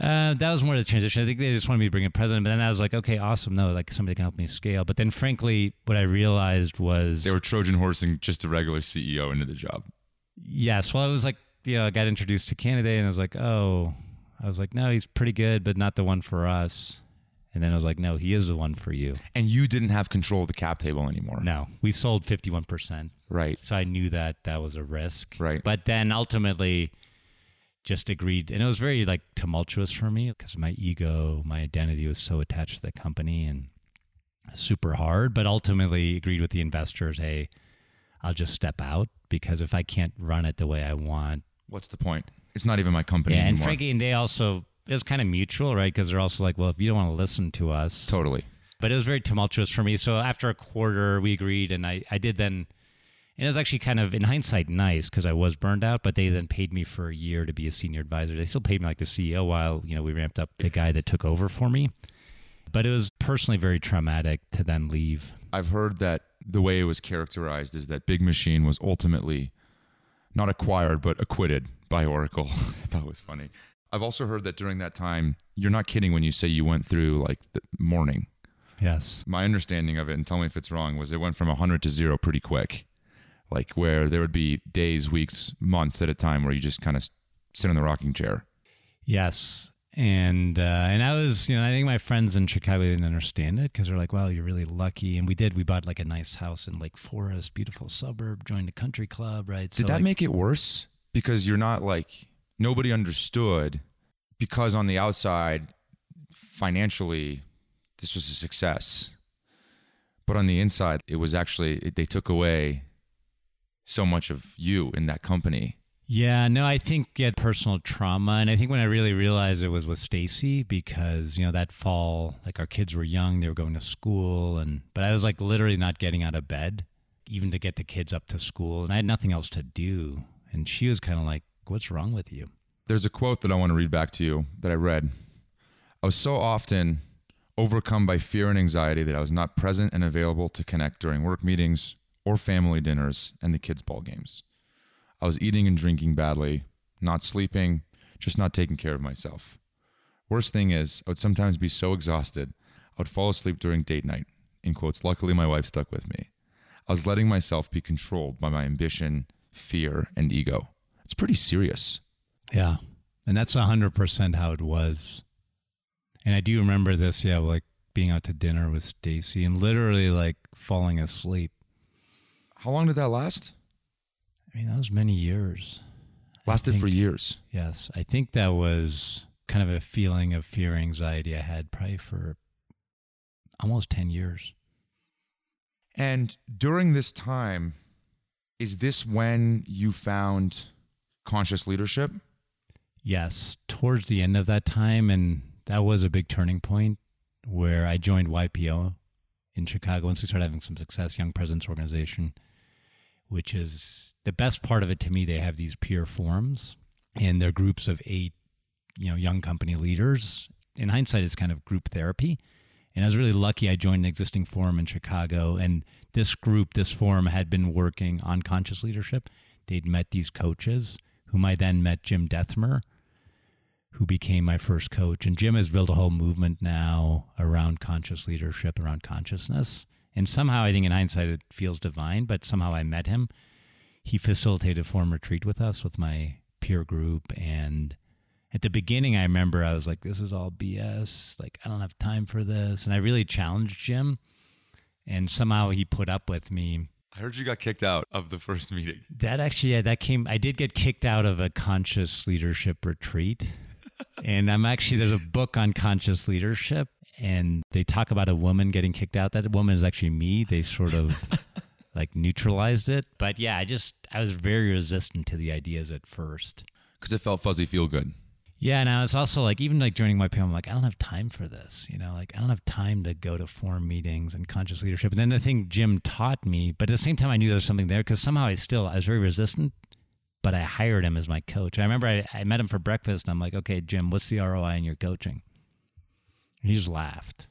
Uh, that was more the transition. I think they just wanted me to bring a president, but then I was like, okay, awesome. No, like somebody can help me scale. But then, frankly, what I realized was They were Trojan horsing just a regular CEO into the job. yes. Well, it was like you know, I got introduced to candidate, and I was like, oh, I was like, no, he's pretty good, but not the one for us. And then I was like, no, he is the one for you. And you didn't have control of the cap table anymore. No, we sold fifty one percent. Right. So I knew that that was a risk. Right. But then ultimately just agreed. And it was very like tumultuous for me because my ego, my identity was so attached to the company and super hard. But ultimately agreed with the investors hey, I'll just step out because if I can't run it the way I want. What's the point? It's not even my company Yeah. And anymore. frankly, and they also, it was kind of mutual, right? Because they're also like, well, if you don't want to listen to us, totally. but it was very tumultuous for me. So after a quarter, we agreed, and I, I did then. And it was actually kind of, in hindsight, nice because I was burned out. But they then paid me for a year to be a senior advisor. They still paid me like the CEO while you know we ramped up the guy that took over for me. But it was personally very traumatic to then leave. I've heard that the way it was characterized is that Big Machine was ultimately not acquired but acquitted by Oracle. I thought was funny. I've also heard that during that time, you're not kidding when you say you went through like the mourning. Yes. My understanding of it, and tell me if it's wrong, was it went from 100 to zero pretty quick. Like where there would be days, weeks, months at a time where you just kind of sit in the rocking chair. Yes. And uh, and I was, you know, I think my friends in Chicago didn't understand it because they're like, "Wow, you're really lucky." And we did. We bought like a nice house in Lake Forest, beautiful suburb. Joined a country club, right? Did that like, make it worse? Because you're not like nobody understood because on the outside financially this was a success. But on the inside it was actually they took away so much of you in that company. Yeah, no, I think yeah, personal trauma, and I think when I really realized it was with Stacy because you know that fall, like our kids were young, they were going to school, and but I was like literally not getting out of bed, even to get the kids up to school, and I had nothing else to do, and she was kind of like, "What's wrong with you?" There's a quote that I want to read back to you that I read. I was so often overcome by fear and anxiety that I was not present and available to connect during work meetings or family dinners and the kids' ball games. I was eating and drinking badly, not sleeping, just not taking care of myself. Worst thing is, I would sometimes be so exhausted, I would fall asleep during date night. In quotes, luckily my wife stuck with me. I was letting myself be controlled by my ambition, fear, and ego. It's pretty serious. Yeah, and that's hundred percent how it was, and I do remember this. Yeah, like being out to dinner with Stacy and literally like falling asleep. How long did that last? I mean, that was many years. Lasted for years. Yes, I think that was kind of a feeling of fear, anxiety I had probably for almost 10 years. And during this time, Is this when you found conscious leadership? Yes, towards the end of that time. And that was a big turning point where I joined YPO in Chicago once we started having some success, Young Presidents Organization, which is the best part of it to me. They have these peer forums and they're groups of eight, you know, young company leaders. In hindsight, it's kind of group therapy. And I was really lucky I joined an existing forum in Chicago. And this group, this forum had been working on conscious leadership. They'd met these coaches, whom I then met Jim Dethmer, who became my first coach. And Jim has built a whole movement now around conscious leadership, around consciousness. And somehow, I think in hindsight, it feels divine, but somehow I met him. He facilitated a forum retreat with us, with my peer group. And at the beginning, I remember I was like, this is all BS. Like, I don't have time for this. And I really challenged Jim. And somehow he put up with me. I heard you got kicked out of the first meeting. That actually, yeah, that came, I did get kicked out of a conscious leadership retreat and I'm actually there's a book on conscious leadership, and they talk about a woman getting kicked out. That woman is actually me. They sort of like neutralized it, but yeah, I just I was very resistant to the ideas at first because it felt fuzzy, feel good. Yeah, and I was also like, even like joining YPO, I'm like, I don't have time for this. You know, like I don't have time to go to forum meetings and conscious leadership. And then the thing Jim taught me, but at the same time, I knew there was something there because somehow I still I was very resistant but I hired him as my coach. I remember I, I met him for breakfast and I'm like, okay, Jim, what's the ROI in your coaching? And he just laughed.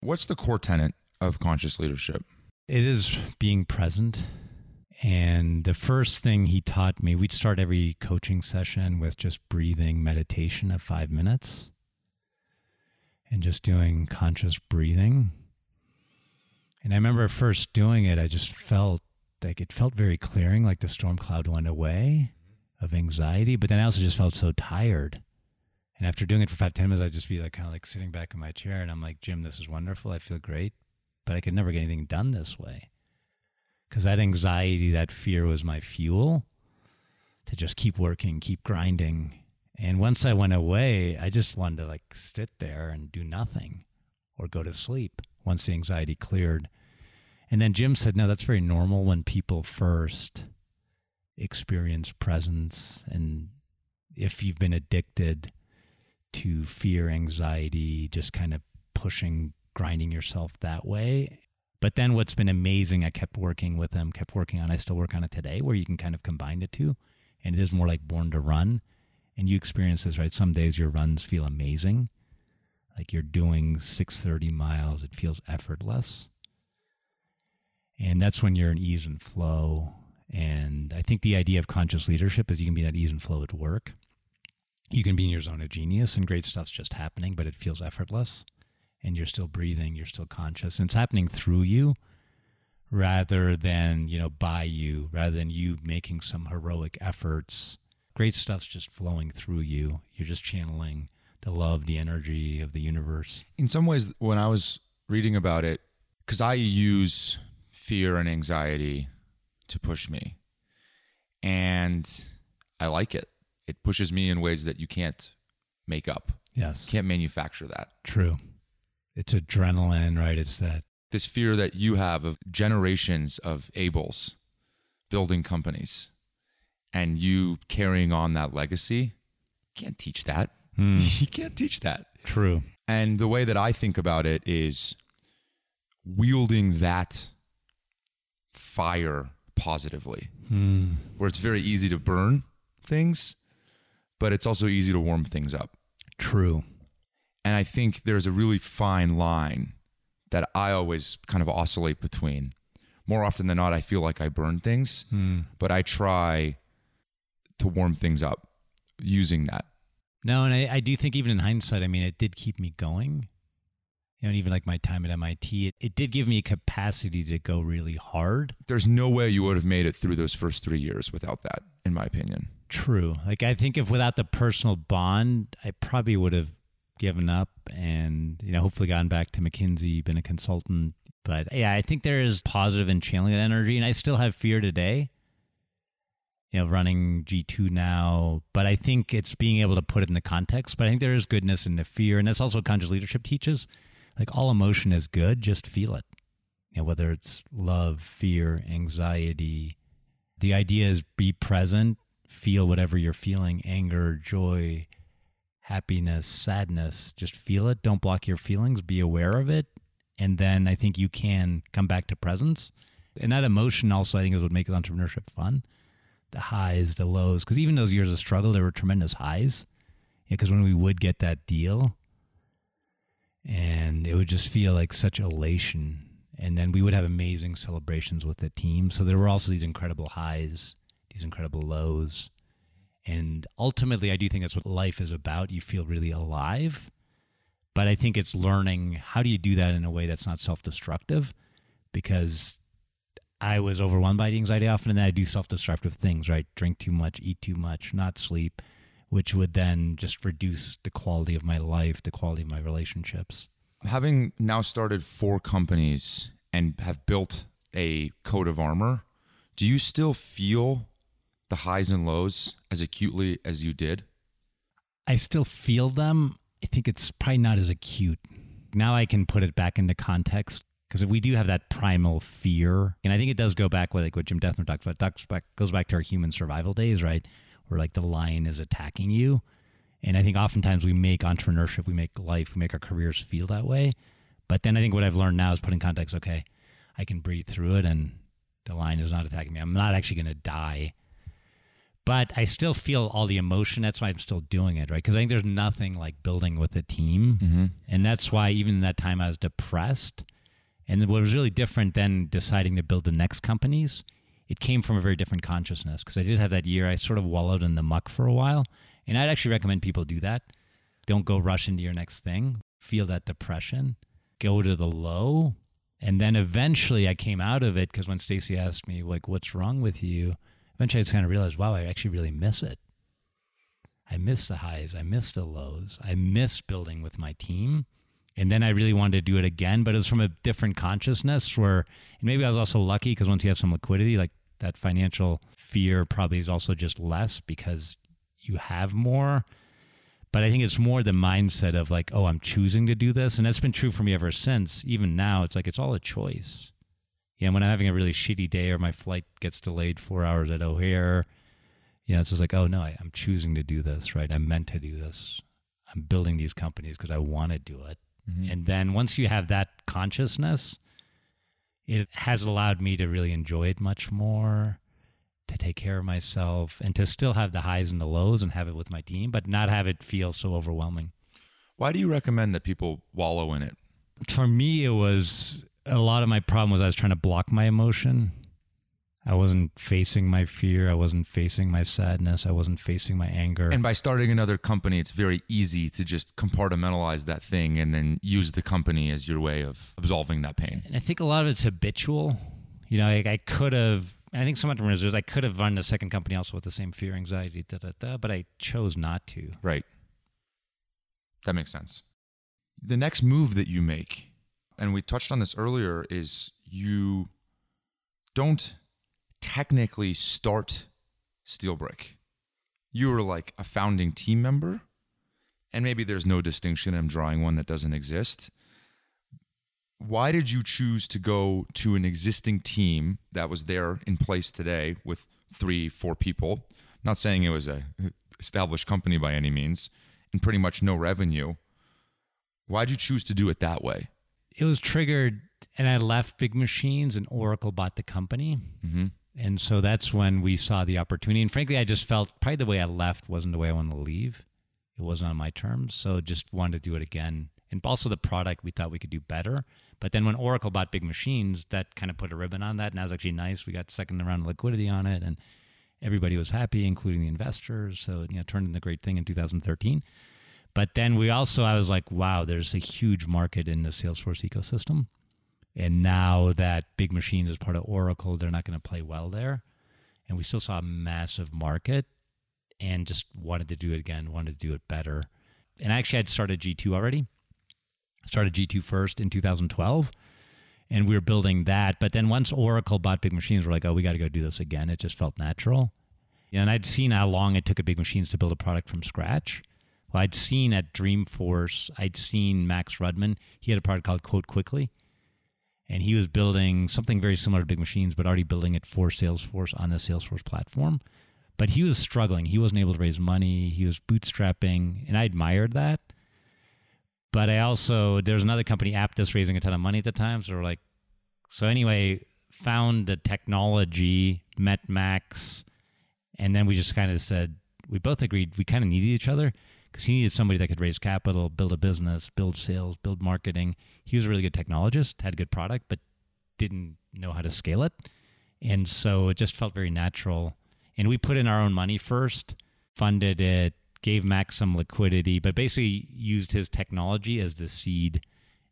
What's the core tenet of conscious leadership? It is being present. And the first thing he taught me, we'd start every coaching session with just breathing meditation of five minutes and just doing conscious breathing. And I remember first doing it, I just felt like it felt very clearing, like the storm cloud went away of anxiety. But then I also just felt so tired. And after doing it for five, ten minutes, I'd just be like kind of like sitting back in my chair and I'm like, Jim, this is wonderful. I feel great. But I could never get anything done this way. Because that anxiety, that fear was my fuel to just keep working, keep grinding. And once I went away, I just wanted to like sit there and do nothing or go to sleep once the anxiety cleared. And then Jim said, no, that's very normal when people first experience presence. And if you've been addicted to fear, anxiety, just kind of pushing, grinding yourself that way. But then what's been amazing, I kept working with him, kept working on, I still work on it today, where you can kind of combine the two. And it is more like born to run. And you experience this, right? Some days your runs feel amazing. Like you're doing 630 miles, it feels effortless. And that's when you're in ease and flow. And I think the idea of conscious leadership is you can be that ease and flow at work. You can be in your zone of genius and great stuff's just happening, but it feels effortless and you're still breathing, you're still conscious. And it's happening through you rather than, you know, by you, rather than you making some heroic efforts. Great stuff's just flowing through you. You're just channeling the love, the energy of the universe. In some ways, when I was reading about it, because I use fear and anxiety to push me. And I like it. It pushes me in ways that you can't make up. Yes. Can't manufacture that. True. It's adrenaline, right? It's that. This fear that you have of generations of Abels building companies and you carrying on that legacy. Can't teach that. Mm. you can't teach that. True. And the way that I think about it is wielding that fire positively, hmm. where it's very easy to burn things, but it's also easy to warm things up. True. And I think there's a really fine line that I always kind of oscillate between. More often than not, I feel like I burn things, hmm. but I try to warm things up using that. No, and I, I do think even in hindsight, I mean, it did keep me going you know, even like my time at MIT, it, it did give me a capacity to go really hard. There's no way you would have made it through those first three years without that, in my opinion. True. Like I think if without the personal bond, I probably would have given up and, you know, hopefully gotten back to McKinsey, been a consultant. But yeah, I think there is positive and channeling that energy. And I still have fear today, you know, running G2 now. But I think it's being able to put it in the context. But I think there is goodness in the fear. And that's also what conscious leadership teaches like all emotion is good, just feel it. You know, whether it's love, fear, anxiety, The idea is be present, feel whatever you're feeling anger, joy, happiness, sadness. Just feel it. Don't block your feelings. Be aware of it. And then I think you can come back to presence. And that emotion also, I think, is what makes entrepreneurship fun. The highs, the lows. Because even those years of struggle, there were tremendous highs. Because when we would get that deal, and it would just feel like such elation. And then we would have amazing celebrations with the team. So there were also these incredible highs, these incredible lows. And ultimately, I do think that's what life is about. You feel really alive. But I think it's learning how do you do that in a way that's not self destructive? Because I was overwhelmed by the anxiety often, and then I do self destructive things, right? Drink too much, eat too much, not sleep, which would then just reduce the quality of my life, the quality of my relationships. Having now started four companies and have built a coat of armor, do you still feel the highs and lows as acutely as you did? I still feel them. I think it's probably not as acute. Now I can put it back into context because we do have that primal fear. And I think it does go back with like what Jim Dethmer talks about. Talks back, goes back to our human survival days, right? Where like the lion is attacking you. And I think oftentimes we make entrepreneurship, we make life, we make our careers feel that way. But then I think what I've learned now is put in context, okay, I can breathe through it and the lion is not attacking me. I'm not actually going to die but I still feel all the emotion. That's why I'm still doing it, right? Because I think there's nothing like building with a team, mm-hmm. and that's why even in that time I was depressed. And what was really different than deciding to build the next companies, it came from a very different consciousness. Because I did have that year, I sort of wallowed in the muck for a while, and I'd actually recommend people do that. Don't go rush into your next thing. Feel that depression. Go to the low, and then eventually I came out of it because when Stacy asked me like, "What's wrong with you?" eventually I just kind of realized, wow, I actually really miss it. I miss the highs. I miss the lows. I miss building with my team. And then I really wanted to do it again, but it was from a different consciousness where, and maybe I was also lucky because once you have some liquidity, like that financial fear probably is also just less because you have more. But I think it's more the mindset of like, oh, I'm choosing to do this. And that's been true for me ever since. Even now, it's like it's all a choice yeah, when I'm having a really shitty day or my flight gets delayed four hours at O'Hare, you know, it's just like, oh no, I, am choosing to do this, right? I'm meant to do this. I'm building these companies because I want to do it. Mm-hmm. And then once you have that consciousness, it has allowed me to really enjoy it much more, to take care of myself, and to still have the highs and the lows and have it with my team, but not have it feel so overwhelming. Why do you recommend that people wallow in it? For me, it was a lot of my problem was I was trying to block my emotion. I wasn't facing my fear. I wasn't facing my sadness. I wasn't facing my anger. And by starting another company, it's very easy to just compartmentalize that thing and then use the company as your way of absolving that pain. And I think a lot of it's habitual. You know, like I could have, I think some entrepreneurs, I could have run a second company also with the same fear, anxiety, da, da, da, but I chose not to. Right. That makes sense. The next move that you make and we touched on this earlier, is you don't technically start Steelbrick. You were like a founding team member, and maybe there's no distinction. I'm drawing one that doesn't exist. Why did you choose to go to an existing team that was there in place today with three, four people? Not saying it was a established company by any means, and pretty much no revenue. Why'd you choose to do it that way? it was triggered and I left Big Machines and Oracle bought the company. Mm-hmm. And so that's when we saw the opportunity. And frankly, I just felt probably the way I left wasn't the way I wanted to leave. It wasn't on my terms. So just wanted to do it again. And also the product we thought we could do better. But then when Oracle bought Big Machines, that kind of put a ribbon on that. And that was actually nice. We got second round liquidity on it and everybody was happy, including the investors. So it you know, turned into a great thing in 2013. But then we also, I was like, wow, there's a huge market in the Salesforce ecosystem. And now that Big Machines is part of Oracle, they're not going to play well there. And we still saw a massive market and just wanted to do it again, wanted to do it better. And I actually, I'd started G2 already. Started G2 first in 2012 and we were building that. But then once Oracle bought Big Machines, we're like, oh, we got to go do this again. It just felt natural. And I'd seen how long it took at Big Machines to build a product from scratch. Well, I'd seen at Dreamforce, I'd seen Max Rudman. He had a product called Quote Quickly. And he was building something very similar to Big Machines, but already building it for Salesforce on the Salesforce platform. But he was struggling. He wasn't able to raise money. He was bootstrapping, and I admired that. But I also there's another company, Apttus, raising a ton of money at the time. So we're like, so anyway, found the technology, met Max, and then we just kind of said we both agreed we kind of needed each other because he needed somebody that could raise capital, build a business, build sales, build marketing. He was a really good technologist, had a good product, but didn't know how to scale it. And so it just felt very natural. And we put in our own money first, funded it, gave Max some liquidity, but basically used his technology as the seed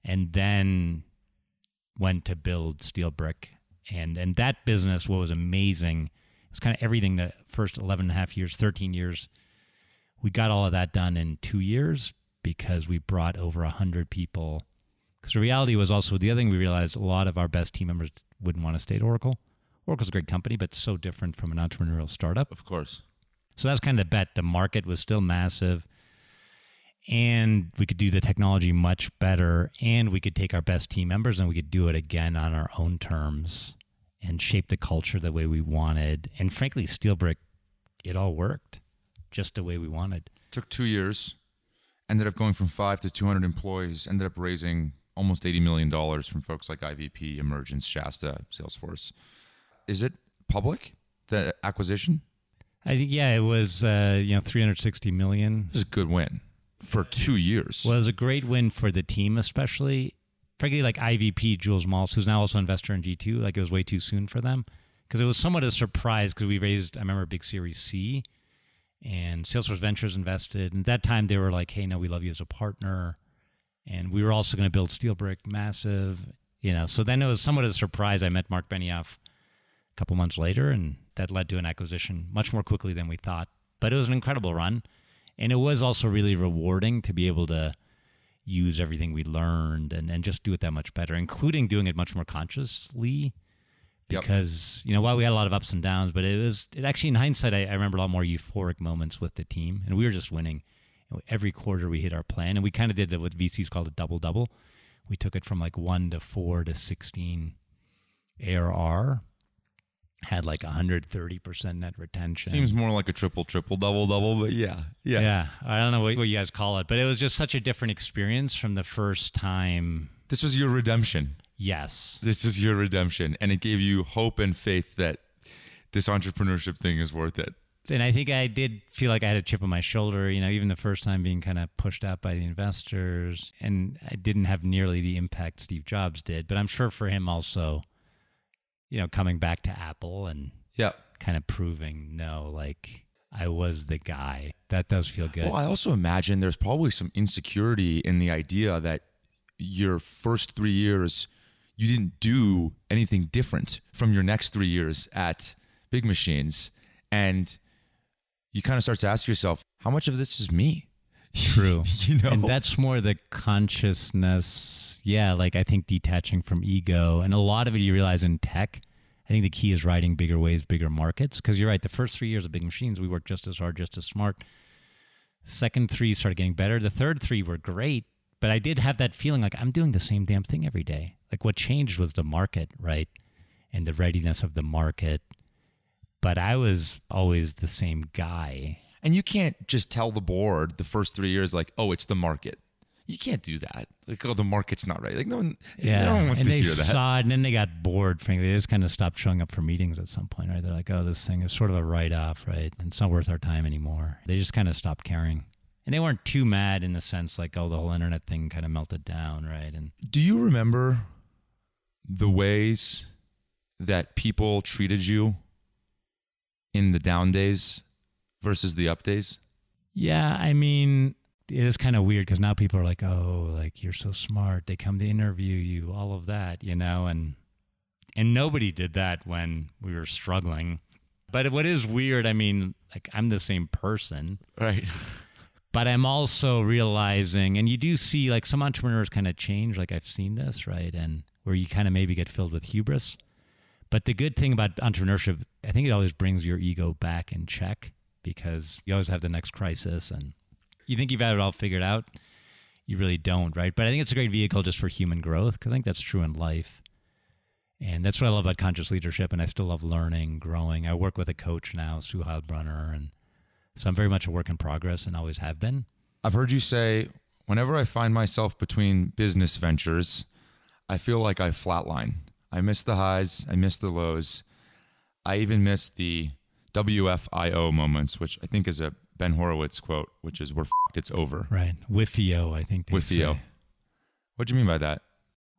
and then went to build SteelBrick. And and that business, what was amazing, it's kind of everything the first 11 and a half years, 13 years we got all of that done in two years because we brought over 100 people. Because the reality was also the other thing we realized a lot of our best team members wouldn't want to stay at Oracle. Oracle's a great company, but so different from an entrepreneurial startup. Of course. So that's kind of the bet. The market was still massive, and we could do the technology much better, and we could take our best team members and we could do it again on our own terms and shape the culture the way we wanted. And frankly, SteelBrick, it all worked just the way we wanted. Took two years, ended up going from five to 200 employees, ended up raising almost $80 million from folks like IVP, Emergence, Shasta, Salesforce. Is it public, the acquisition? I think, yeah, it was, uh, you know, 360 million. This is a good win for two years. Well, it was a great win for the team, especially. Frankly, like IVP, Jules Maltz, who's now also an investor in G2, like it was way too soon for them because it was somewhat a surprise because we raised, I remember, big Series C and Salesforce Ventures invested. And at that time, they were like, "Hey, no, we love you as a partner," and we were also going to build SteelBrick massive, you know. So then it was somewhat of a surprise. I met Marc Benioff a couple months later, and that led to an acquisition much more quickly than we thought. But it was an incredible run, and it was also really rewarding to be able to use everything we learned and, and just do it that much better, including doing it much more consciously because yep. you know while we had a lot of ups and downs, but it was it actually in hindsight I, I, remember a lot more euphoric moments with the team, and we were just winning. Every quarter we hit our plan, and we kind of did what VCs called a double double. We took it from like one to four to sixteen ARR, had like 130% net retention. Seems more like a triple, triple, double, double, but yeah. Yes. Yeah. I don't know what, what, you guys call it, but it was just such a different experience from the first time. This was your redemption. Yes. This is your redemption. And it gave you hope and faith that this entrepreneurship thing is worth it. And I think I did feel like I had a chip on my shoulder, you know, even the first time being kind of pushed out by the investors. And I didn't have nearly the impact Steve Jobs did. But I'm sure for him also, you know, coming back to Apple and yeah, kind of proving no, like I was the guy. That does feel good. Well, I also imagine there's probably some insecurity in the idea that your first three years – you didn't do anything different from your next three years at Big Machines. And you kind of start to ask yourself, how much of this is me? True. you know? And that's more the consciousness. Yeah. Like I think detaching from ego. And a lot of it you realize in tech. I think the key is riding bigger waves, bigger markets. Because you're right. The first three years of Big Machines, we worked just as hard, just as smart. Second three started getting better. The third three were great, but I did have that feeling like I'm doing the same damn thing every day. Like what changed was the market, right? And the readiness of the market. But I was always the same guy. And you can't just tell the board the first three years, like, oh, it's the market. You can't do that. Like, oh, the market's not right. Like, no one, yeah. no one wants and to hear that. Saw it, and then they got bored, frankly. They just kind of stopped showing up for meetings at some point, right? They're like, oh, this thing is sort of a write off, right? And it's not worth our time anymore. They just kind of stopped caring and they weren't too mad in the sense like oh the whole internet thing kind of melted down right and do you remember the ways that people treated you in the down days versus the up days yeah i mean it is kind of weird because now people are like oh like you're so smart they come to interview you all of that you know and and nobody did that when we were struggling but what is weird i mean like i'm the same person right but I'm also realizing, and you do see like some entrepreneurs kind of change. Like I've seen this, right? And where you kind of maybe get filled with hubris. But the good thing about entrepreneurship, I think it always brings your ego back in check because you always have the next crisis and you think you've had it all figured out. You really don't, right? But I think it's a great vehicle just for human growth because I think that's true in life. And that's what I love about conscious leadership. And I still love learning, growing. I work with a coach now, Sue Heilbronner. And so I'm very much a work in progress and always have been. I've heard you say, whenever I find myself between business ventures, I feel like I flatline. I miss the highs, I miss the lows. I even miss the WFIO moments, which I think is a Ben Horowitz quote, which is "We're f***ed, it's over." Right, Withio, I think. Withio. What do you mean by that?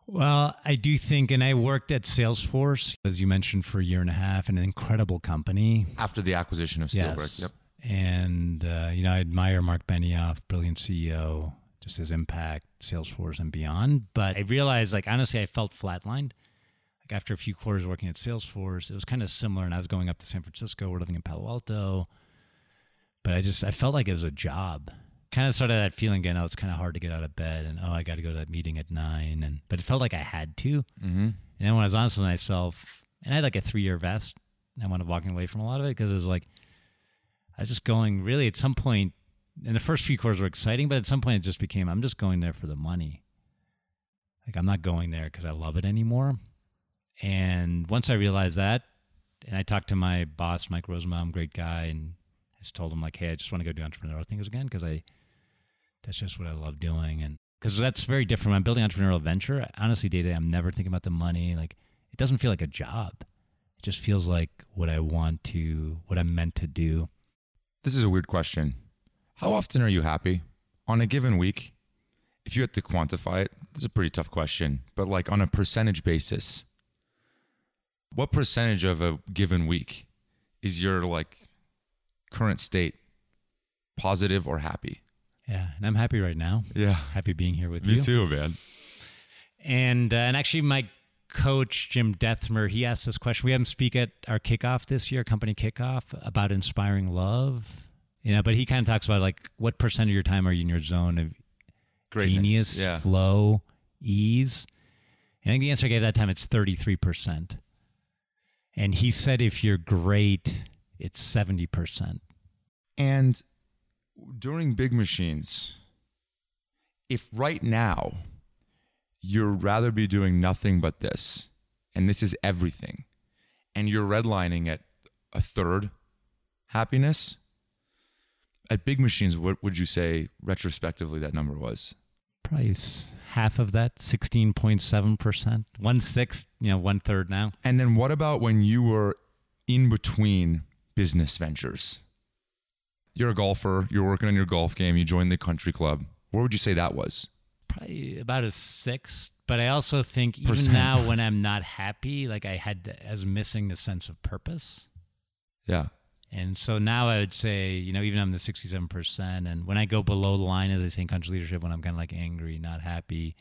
Well, I do think, and I worked at Salesforce, as you mentioned, for a year and a half, in an incredible company. After the acquisition of Steelbrick. Yes. Yep. And, uh, you know, I admire Marc Benioff, brilliant CEO, just his impact, Salesforce and beyond. But I realized, like, honestly, I felt flatlined. Like, after a few quarters working at Salesforce, it was kind of similar. And I was going up to San Francisco, we're living in Palo Alto. But I just, I felt like it was a job kind of started that feeling again. Oh, it's kind of hard to get out of bed, and oh, I got to go to that meeting at nine, and but it felt like I had to. Mm-hmm. And then when I was honest with myself, and I had like a three year vest, I wound up walking away from a lot of it because it was like I was just going really at some. And the first few quarters were exciting, but at some point it just became I'm just going there for the money. Like I'm not going there because I love it anymore. And once I realized that, and I talked to my boss, Mike Rosenbaum, great guy, and I just told him like, hey, I just want to go do entrepreneurial things again because I that's just what I love doing. And because that's very different. When I'm building entrepreneurial venture, honestly, day to day, I'm never thinking about the money. Like, it doesn't feel like a job. It just feels like what I want to, what I'm meant to do. This is a weird question. How often are you happy on a given week? If you had to quantify it, is a pretty tough question, but like on a percentage basis, what percentage of a given week is your like current state positive or happy? Yeah, and I'm happy right now. Yeah, happy being here with Me you. Me too, man. And uh, and actually, my coach Jim Dethmer, he asked this question. We had him speak at our kickoff this year, company kickoff, about inspiring love. You know, but he kind of talks about like what percent of your time are you in your zone of Greatness. genius, yeah. flow, ease. And I think the answer I gave that time it's thirty three percent. And he said if you're great, it's seventy percent. And during big machines, if right now you'd rather be doing nothing but this, and this is everything, and you're redlining at a third happiness, at big machines, what would you say retrospectively that number was? Probably half of that, 16.7%. One sixth, you know, one third now. And then what about when you were in between business ventures? you're a golfer, you're working on your golf game, you joined the country club. Where would you say that was? Probably about a sixth. But I also think even Percent. now when I'm not happy, like I had as missing the sense of purpose. Yeah. And so now I would say, you know, even I'm the 67%. And when I go below the line, as I say in country leadership, when I'm kind of like angry, not happy,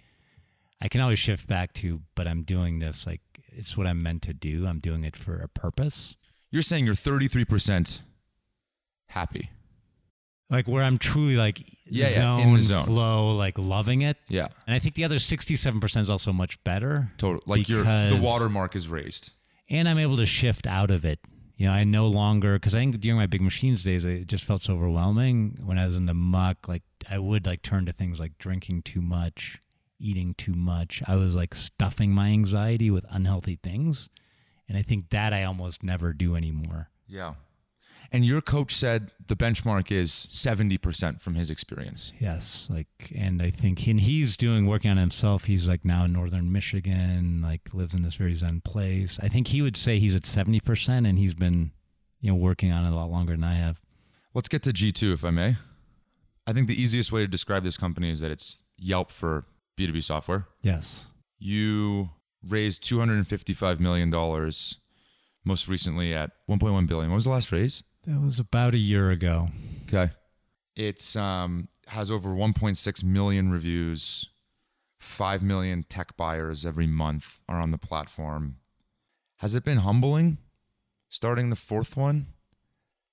I can always shift back to, but I'm doing this like it's what I'm meant to do. I'm doing it for a purpose. You're saying you're 33% happy like where I'm truly like yeah, zone, yeah, in the zone. flow, like loving it. Yeah. And I think the other 67% is also much better. Total. Like your the watermark is raised. And I'm able to shift out of it. You know, I no longer because I think during my big machines days, it just felt so overwhelming. When I was in the muck, like I would like turn to things like drinking too much, eating too much. I was like stuffing my anxiety with unhealthy things, and I think that I almost never do anymore. Yeah. And your coach said the benchmark is 70% from his experience. Yes. Like, and I think, and he's doing working on himself. He's like now in Northern Michigan, like lives in this very Zen place. I think he would say he's at 70% and he's been, you know, working on it a lot longer than I have. Let's get to G2 if I may. I think the easiest way to describe this company is that it's Yelp for B2B software. Yes. You raised $255 million most recently at 1.1 billion. What was the last raise? That was about a year ago. Okay. It's um has over 1.6 million reviews. 5 million tech buyers every month are on the platform. Has it been humbling starting the fourth one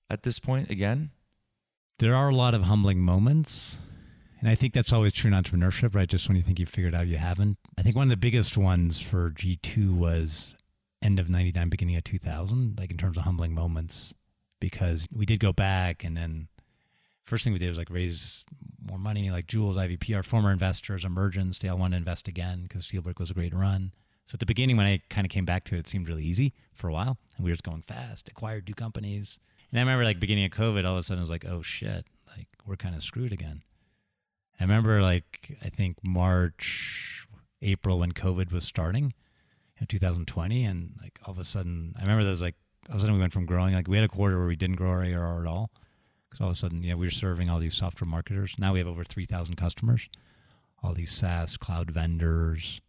at this point again? There are a lot of humbling moments. And I think that's always true in entrepreneurship, right? Just when you think you've figured out, you haven't. I think one of the biggest ones for G2 was end of 99, beginning of 2000, like in terms of humbling moments because we did go back and then first thing we did was like raise more money like Jules, IVP, our former investors, Emergence, they all want to invest again because Steelbrick was a great run. So at the beginning, when I kind of came back to it, it seemed really easy for a while, and we were just going fast, acquired two companies. And I remember like beginning of COVID, all of a sudden I was like, oh shit, like we're kind of screwed again. I remember like I think March, April when COVID was starting, know, 2020, and like all of a sudden I remember there was like all of a sudden we went from growing like we had a quarter where we didn't grow our ARR at all because all of a sudden know we were serving all these software marketers. Now we have over 3,000 customers, all these SaaS cloud vendors,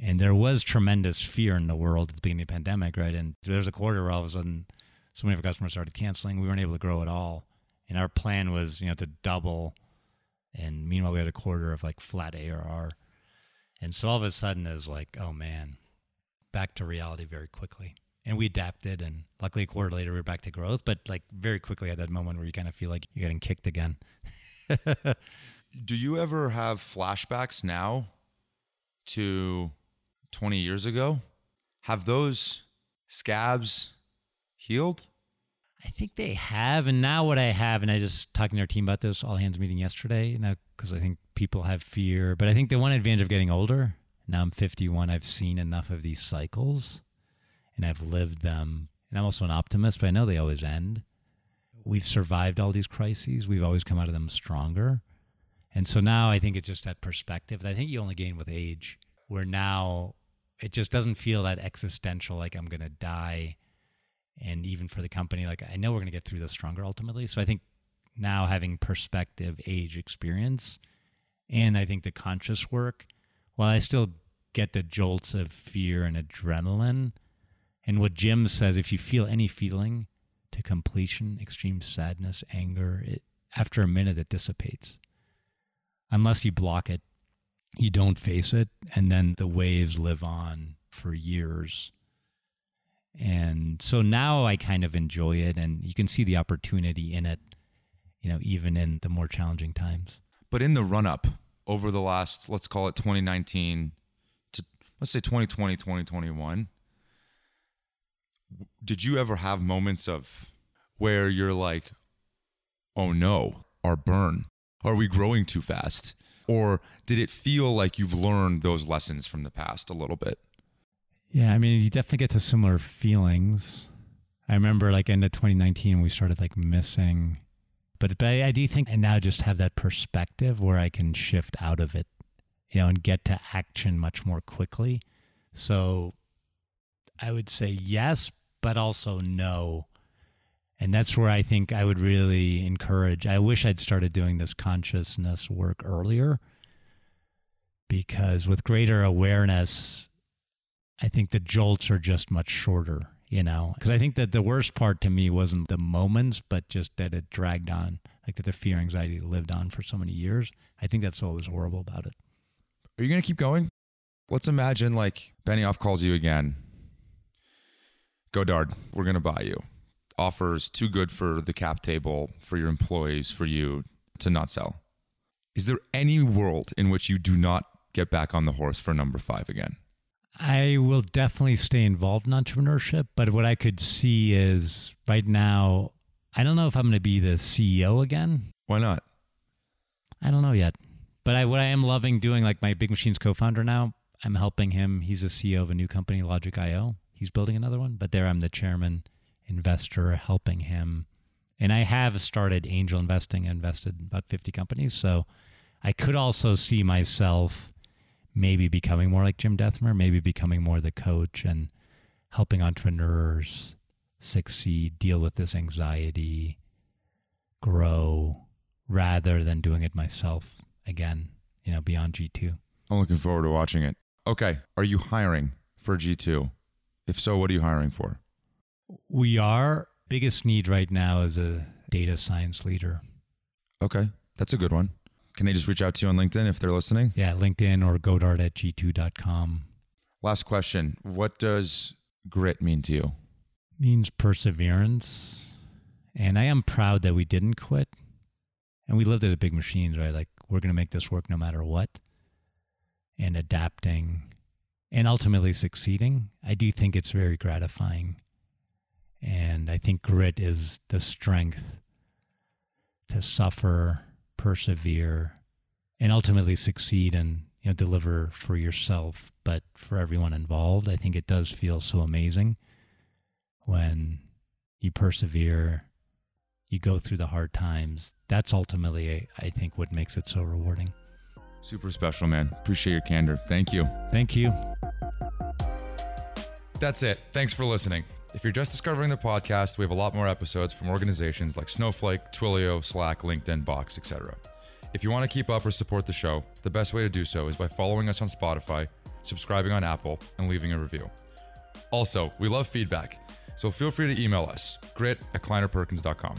and there was tremendous fear in the world at the beginning of the pandemic, right? And there was a quarter where all of a sudden so many of our customers started canceling. We weren't able to grow at all. And our plan was, you know, to double. And meanwhile, we had a quarter of like flat ARR. And so all of a sudden it was like, oh man, back to reality very quickly. And we adapted and luckily a quarter later we are back to growth, but like very quickly at that moment where you kind of feel like you're getting kicked again. Do you ever have flashbacks now to 20 years ago? Have those scabs healed? I think they have. And now what I have, and I just talking to our team about this all hands meeting yesterday, now because I think people have fear. But I think the one advantage of getting older, now I'm 51, I've seen enough of these cycles and I've lived them. And I'm also an optimist, but I know they always end. We've survived all these crises. We've always come out of them stronger. And so now I think it's just that perspective that I think you only gain with age, where now it just doesn't feel that existential, like I'm going to die and even for the company like i know we're going to get through this stronger ultimately so i think now having perspective age experience and i think the conscious work while i still get the jolts of fear and adrenaline and what jim says if you feel any feeling to completion extreme sadness anger it after a minute it dissipates unless you block it you don't face it and then the waves live on for years and so now I kind of enjoy it and you can see the opportunity in it, you know, even in the more challenging times. But in the run up over the last, let's call it 2019 to let's say 2020, 2021, did you ever have moments of where you're like, oh no, our burn? Are we growing too fast? Or did it feel like you've learned those lessons from the past a little bit? Yeah, I mean, you definitely get to similar feelings. I remember like end of 2019, we started like missing, but, but I, I do think I now just have that perspective where I can shift out of it, you know, and get to action much more quickly. So I would say yes, but also no. And that's where I think I would really encourage. I wish I'd started doing this consciousness work earlier because with greater awareness, I think the jolts are just much shorter, you know, because I think that the worst part to me wasn't the moments, but just that it dragged on, like that the fear, anxiety lived on for so many years. I think that's what was horrible about it. Are you going to keep going? Let's imagine like Benioff calls you again. Godard, we're going to buy you. Offers too good for the cap table, for your employees, for you to not sell. Is there any world in which you do not get back on the horse for number five again? I will definitely stay involved in entrepreneurship, but what I could see is right now, I don't know if I'm going to be the CEO again. Why not? I don't know yet. But I, what I am loving doing, like my Big Machines co-founder now, I'm helping him. He's the CEO of a new company, Logik.io. He's building another one, but there I'm the chairman, investor, helping him. And I have started angel investing, invested about 50 companies. So I could also see myself maybe becoming more like Jim Dethmer, maybe becoming more the coach and helping entrepreneurs succeed, deal with this anxiety, grow, rather than doing it myself again, you know, beyond G2. I'm looking forward to watching it. Okay. Are you hiring for G2? If so, what are you hiring for? We are. Biggest need right now is a data science leader. Okay. That's a good one. Can they just reach out to you on LinkedIn if they're listening? Yeah, LinkedIn or godard at g2.com. Last question. What does grit mean to you? means perseverance. And I am proud that we didn't quit. And we lived at a big machines, right? Like we're going to make this work no matter what. And adapting and ultimately succeeding. I do think it's very gratifying. And I think grit is the strength to suffer persevere, and ultimately succeed and you know deliver for yourself but for everyone involved i think it does feel so amazing when you persevere you go through the hard times that's ultimately i think what makes it so rewarding Super special, man. Appreciate your candor. Thank you. thank you That's it. Thanks for listening. If you're just discovering the podcast, we have a lot more episodes from organizations like Snowflake, Twilio, Slack, LinkedIn, Box, etc. If you want to keep up or support the show, the best way to do so is by following us on Spotify, subscribing on Apple, and leaving a review. Also, we love feedback, so feel free to email us, grit at kleinerperkins.com.